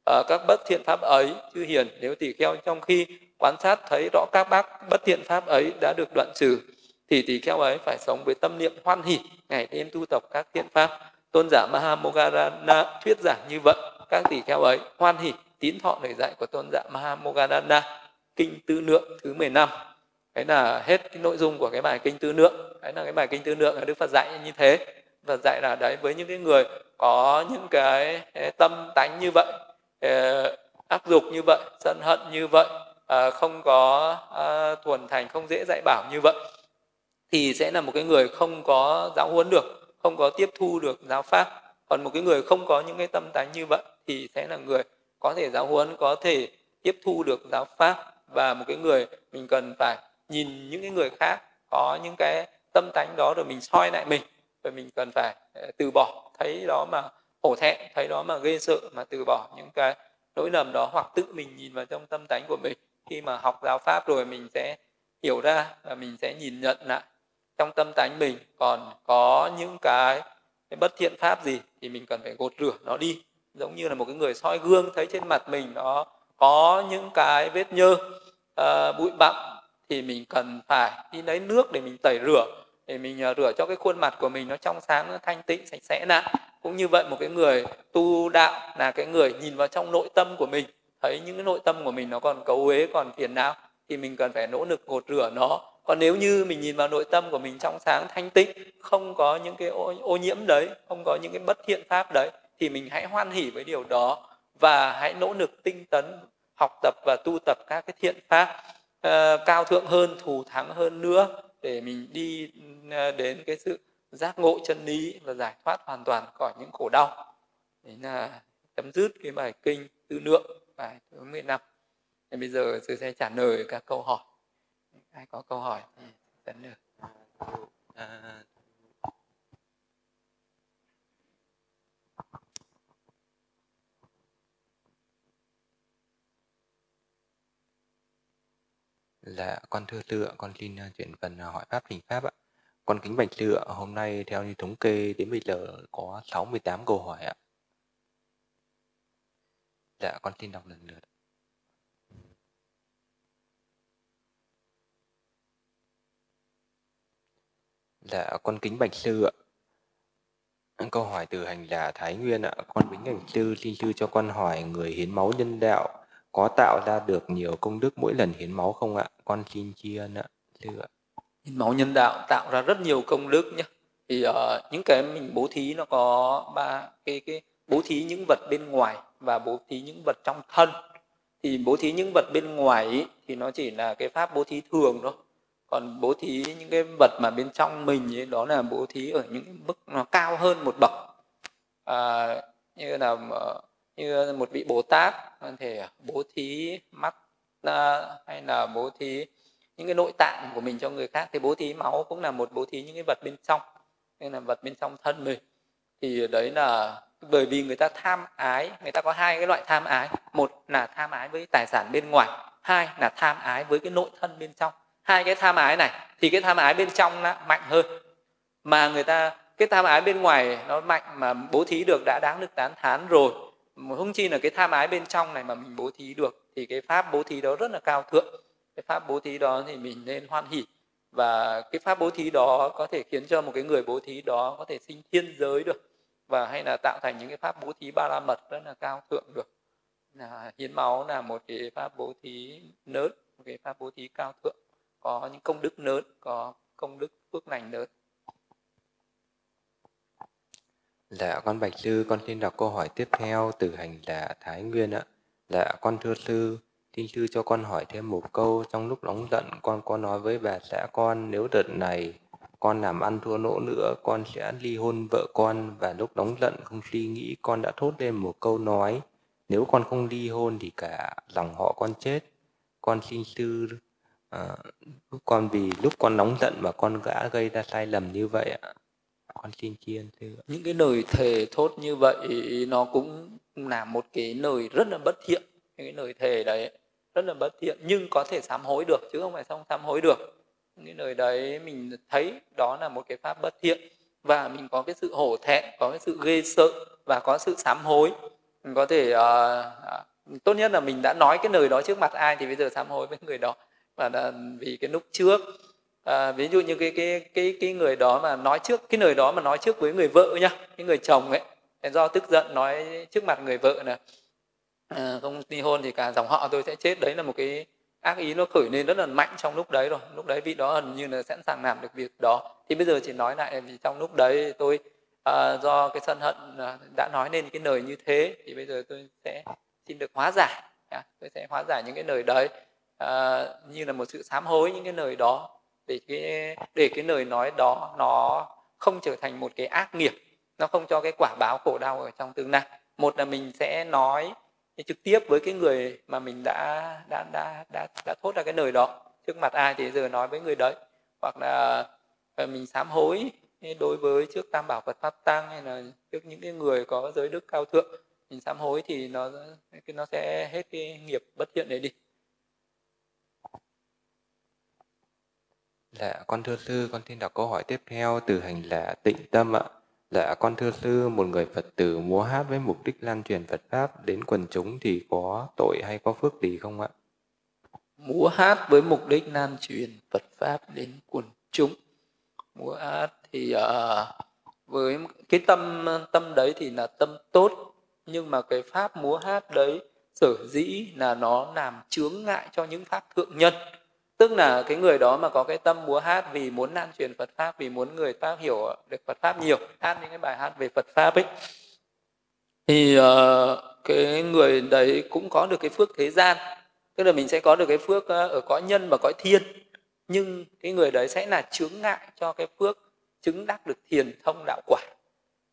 à, các bất thiện pháp ấy chư hiền nếu tỳ kheo trong khi quan sát thấy rõ các bác bất thiện pháp ấy đã được đoạn trừ thì tỳ kheo ấy phải sống với tâm niệm hoan hỷ ngày đêm tu tập các thiện pháp. Tôn giả mahamogarana thuyết giảng như vậy. Các tỳ kheo ấy hoan hỷ tín thọ lời dạy của tôn giả mahamogarana kinh tư lượng thứ 15 đấy là hết cái nội dung của cái bài kinh tư lượng đấy là cái bài kinh tư lượng là đức phật dạy như thế và dạy là đấy, với những cái người có những cái tâm tánh như vậy ờ, áp dục như vậy, sân hận như vậy ờ, không có ờ, thuần thành, không dễ dạy bảo như vậy, thì sẽ là một cái người không có giáo huấn được, không có tiếp thu được giáo pháp. Còn một cái người không có những cái tâm tánh như vậy thì sẽ là người có thể giáo huấn, có thể tiếp thu được giáo pháp. Và một cái người mình cần phải nhìn những cái người khác có những cái tâm tánh đó rồi mình soi lại mình và mình cần phải ờ, từ bỏ. Thấy đó mà hổ thẹn thấy đó mà ghê sợ mà từ bỏ những cái lỗi lầm đó hoặc tự mình nhìn vào trong tâm tánh của mình. Khi mà học giáo pháp rồi mình sẽ hiểu ra và mình sẽ nhìn nhận lại trong tâm tánh mình còn có những cái, cái bất thiện pháp gì thì mình cần phải gột rửa nó đi. Giống như là một cái người soi gương thấy trên mặt mình nó có những cái vết nhơ uh, bụi bặm thì mình cần phải đi lấy nước để mình tẩy rửa để mình à, rửa cho cái khuôn mặt của mình nó trong sáng nó thanh tịnh sạch sẽ lại cũng như vậy một cái người tu đạo là cái người nhìn vào trong nội tâm của mình thấy những cái nội tâm của mình nó còn cấu uế còn phiền não thì mình cần phải nỗ lực gột rửa nó. Còn nếu như mình nhìn vào nội tâm của mình trong sáng thanh tịnh không có những cái ô, ô nhiễm đấy không có những cái bất thiện pháp đấy thì mình hãy hoan hỉ với điều đó và hãy nỗ lực tinh tấn học tập và tu tập các cái thiện pháp uh, cao thượng hơn thù thắng hơn nữa để mình đi ờ, đến cái sự giác ngộ chân lý và giải thoát hoàn toàn khỏi những khổ đau. Đấy là ờ, chấm dứt cái bài kinh tư lượng bài thứ 15 thì bây giờ sư sẽ trả lời các câu hỏi. Ai có câu hỏi thì tấn được à, à Dạ, con thưa sư ạ, con xin uh, chuyển phần à, hỏi pháp thỉnh pháp ạ. Con kính bạch sư ạ, hôm nay theo như thống kê đến bây giờ có 68 câu hỏi ạ. Dạ, con xin đọc lần lượt. Dạ, con kính bạch sư ạ. Câu hỏi từ hành giả Thái Nguyên ạ. Con kính bạch sư, xin sư cho con hỏi người hiến máu nhân đạo có tạo ra được nhiều công đức mỗi lần hiến máu không ạ? Con xin tri ân ạ. Sư ạ. Hiến máu nhân đạo tạo ra rất nhiều công đức nhé. Thì uh, những cái mình bố thí nó có ba cái cái bố thí những vật bên ngoài và bố thí những vật trong thân. Thì bố thí những vật bên ngoài ý, thì nó chỉ là cái pháp bố thí thường thôi. Còn bố thí những cái vật mà bên trong mình ấy, đó là bố thí ở những mức nó cao hơn một bậc. À, như là uh, như một vị bồ tát, có thể bố thí mắt à, hay là bố thí những cái nội tạng của mình cho người khác, thì bố thí máu cũng là một bố thí những cái vật bên trong, nên là vật bên trong thân mình. Thì đấy là, bởi vì người ta tham ái, người ta có hai cái loại tham ái. Một là tham ái với tài sản bên ngoài, hai là tham ái với cái nội thân bên trong. Hai cái tham ái này, thì cái tham ái bên trong nó mạnh hơn. Mà người ta, cái tham ái bên ngoài nó mạnh mà bố thí được đã đáng được tán thán rồi hung chi là cái tham ái bên trong này mà mình bố thí được, thì cái pháp bố thí đó rất là cao thượng. Cái pháp bố thí đó thì mình nên hoan hỷ. Và cái pháp bố thí đó có thể khiến cho một cái người bố thí đó có thể sinh thiên giới được. Và hay là tạo thành những cái pháp bố thí ba la mật rất là cao thượng được. Là hiến máu là một cái pháp bố thí lớn, một cái pháp bố thí cao thượng. Có những công đức lớn, có công đức phước lành lớn. Dạ con Bạch Sư, con xin đọc câu hỏi tiếp theo từ hành là Thái Nguyên ạ. Dạ con thưa Sư, xin Sư cho con hỏi thêm một câu. Trong lúc nóng giận, con có nói với bà xã con nếu đợt này con làm ăn thua lỗ nữa, con sẽ ly hôn vợ con. Và lúc nóng giận không suy nghĩ, con đã thốt lên một câu nói. Nếu con không ly hôn thì cả dòng họ con chết. Con xin Sư à, ờ, con vì lúc con nóng giận mà con đã gây ra sai lầm như vậy ạ con xin chiên những cái lời thề thốt như vậy nó cũng là một cái lời rất là bất thiện. Những cái lời thề đấy rất là bất thiện nhưng có thể sám hối được chứ không phải không sám hối được. Những cái lời đấy mình thấy đó là một cái pháp bất thiện và mình có cái sự hổ thẹn có cái sự ghê sợ và có sự sám hối. Mình có thể uh, tốt nhất là mình đã nói cái lời đó trước mặt ai thì bây giờ sám hối với người đó. Và là vì cái lúc trước à, ví dụ như cái cái cái cái người đó mà nói trước cái người đó mà nói trước với người vợ nhá cái người chồng ấy do tức giận nói trước mặt người vợ là à, không ly hôn thì cả dòng họ tôi sẽ chết. Đấy là một cái ác ý nó khởi lên rất là mạnh trong lúc đấy rồi. Lúc đấy vị đó gần như là sẵn sàng làm được việc đó. Thì bây giờ chỉ nói lại vì trong lúc đấy tôi à, do cái sân hận à, đã nói nên cái lời như thế thì bây giờ tôi sẽ xin được hóa giải tôi sẽ hóa giải những cái lời đấy à, như là một sự sám hối những cái lời đó để cái để cái lời nói đó nó không trở thành một cái ác nghiệp, nó không cho cái quả báo khổ đau ở trong tương lai. Một là mình sẽ nói trực tiếp với cái người mà mình đã đã đã đã đã thốt ra cái lời đó trước mặt ai thì giờ nói với người đấy. Hoặc là ờ, mình sám hối đối với trước tam bảo Phật pháp tăng hay là trước những cái người có giới đức cao thượng, mình sám hối thì nó nó sẽ hết cái nghiệp bất thiện đấy đi. Dạ, con thưa sư, con xin đọc câu hỏi tiếp theo từ hành là tịnh tâm ạ. Dạ, con thưa sư, một người Phật tử múa hát với mục đích lan truyền Phật Pháp đến quần chúng thì có tội hay có phước gì không ạ? Múa hát với mục đích lan truyền Phật Pháp đến quần chúng. Múa hát thì uh, với cái tâm tâm đấy thì là tâm tốt, nhưng mà cái pháp múa hát đấy sở dĩ là nó làm chướng ngại cho những pháp thượng nhân tức là cái người đó mà có cái tâm múa hát vì muốn lan truyền Phật pháp vì muốn người ta hiểu được Phật pháp nhiều hát những cái bài hát về Phật pháp ấy thì uh, cái người đấy cũng có được cái phước thế gian. Tức là mình sẽ có được cái phước uh, ở cõi nhân và cõi thiên nhưng cái người đấy sẽ là chướng ngại cho cái phước chứng đắc được thiền thông đạo quả.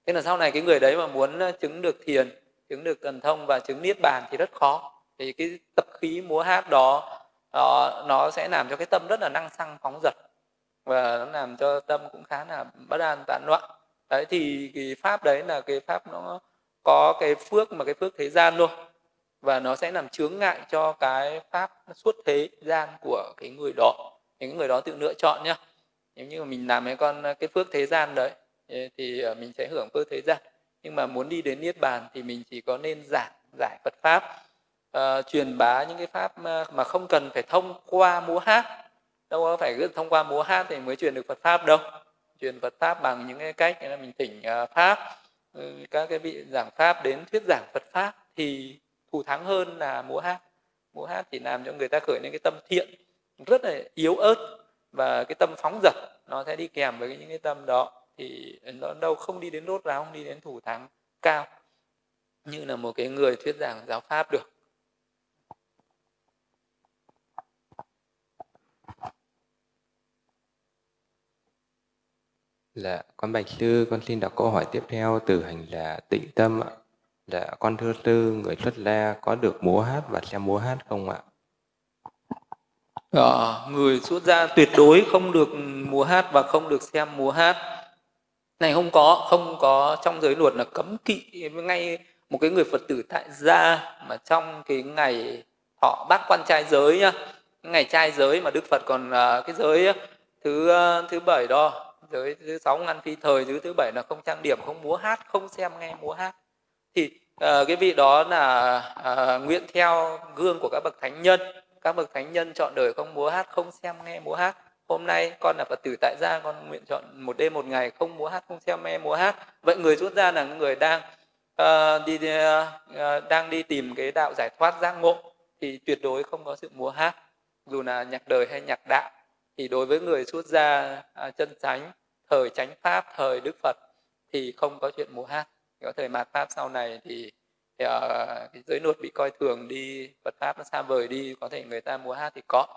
Thế là sau này cái người đấy mà muốn ờ, chứng được thiền chứng được thần thông và chứng niết bàn thì rất khó. Thì cái tập khí múa hát đó nó, nó sẽ làm cho cái tâm rất là năng xăng phóng dật. Và nó làm cho tâm cũng khá là bất an tán loạn. Đấy thì cái pháp đấy là cái pháp nó có cái phước mà cái phước thế gian luôn. Và nó sẽ làm chướng ngại cho cái pháp suốt thế gian của cái người đó. Những người đó tự lựa chọn nhá. Nếu như mà mình làm cái con cái phước thế gian đấy thì ờ, mình sẽ hưởng phước thế gian. Nhưng mà muốn đi đến niết bàn thì mình chỉ có nên giảng giải Phật pháp uh, truyền bá những cái pháp mà, mà không cần phải thông qua múa hát. Đâu có phải cứ thông qua múa hát thì mới truyền được Phật pháp đâu. Truyền Phật pháp bằng những cái cách như là mình thỉnh uh, pháp ừ, các cái vị giảng pháp đến thuyết giảng Phật pháp thì thù thắng hơn là múa hát. Múa hát thì làm cho người ta khởi lên cái tâm thiện rất là yếu ớt và cái tâm phóng dật nó sẽ đi kèm với những cái tâm đó thì nó đâu không đi đến đốt ráo không đi đến thủ thắng cao như là một cái người thuyết giảng giáo pháp được. Dạ, con Bạch Sư, con xin đọc câu hỏi tiếp theo từ hành là tịnh tâm ạ. Dạ, con thưa sư, người xuất gia có được múa hát và xem múa hát không ạ? À, người xuất gia tuyệt đối không được múa hát và không được xem múa hát. Này không có, không có trong giới luật là cấm kỵ ngay một cái người Phật tử tại gia mà trong cái ngày họ bác quan trai giới nhá, ngày trai giới mà Đức Phật còn à, cái giới thứ à, thứ bảy đó rồi thứ sáu ngăn phi thời thứ thứ bảy là không trang điểm không múa hát không xem nghe múa hát. Thì uh, cái vị đó là uh, nguyện theo gương của các bậc thánh nhân. Các bậc thánh nhân chọn đời không múa hát không xem nghe múa hát. Hôm nay con là phật tử tại gia con nguyện chọn một đêm một ngày không múa hát không xem nghe múa hát. Vậy người xuất gia là người đang uh, đi uh, đang đi tìm cái đạo giải thoát giác ngộ thì tuyệt đối không có sự múa hát. Dù là nhạc đời hay nhạc đạo thì đối với người xuất gia à, chân chánh thời chánh pháp thời đức phật thì không có chuyện múa hát. Có thời mạt pháp sau này thì thì uh, cái giới luật bị coi thường đi Phật pháp nó xa vời đi có thể người ta múa hát thì có.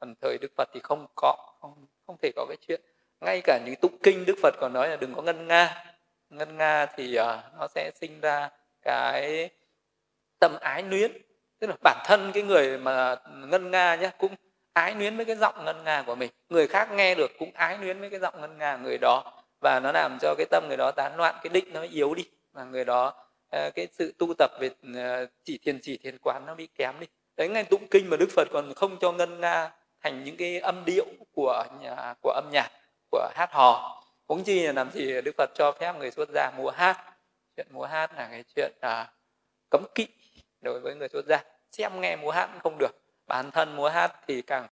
Còn thời Đức Phật thì không có không không thể có cái chuyện. Ngay cả những tụng kinh Đức Phật còn nói là đừng có ngân nga. Ngân nga thì uh, nó sẽ sinh ra cái tâm ái luyến. Tức là bản thân cái người mà ngân nga nhé cũng ái luyến với cái giọng ngân nga của mình. Người khác nghe được cũng ái luyến với cái giọng ngân nga người đó. Và nó làm cho cái tâm người đó tán loạn cái định nó yếu đi. Và người đó ờ, cái sự tu tập về ờ, chỉ thiền chỉ thiền quán nó bị kém đi. Đấy ngay tụng kinh mà đức phật còn không cho ngân nga thành những cái âm điệu của nhà, của âm nhạc của hát hò. Cũng chi là làm gì đức phật cho phép người xuất gia múa hát. Chuyện múa hát là cái chuyện à, cấm kỵ đối với người xuất gia. Xem nghe múa hát cũng không được bản thân múa hát thì càng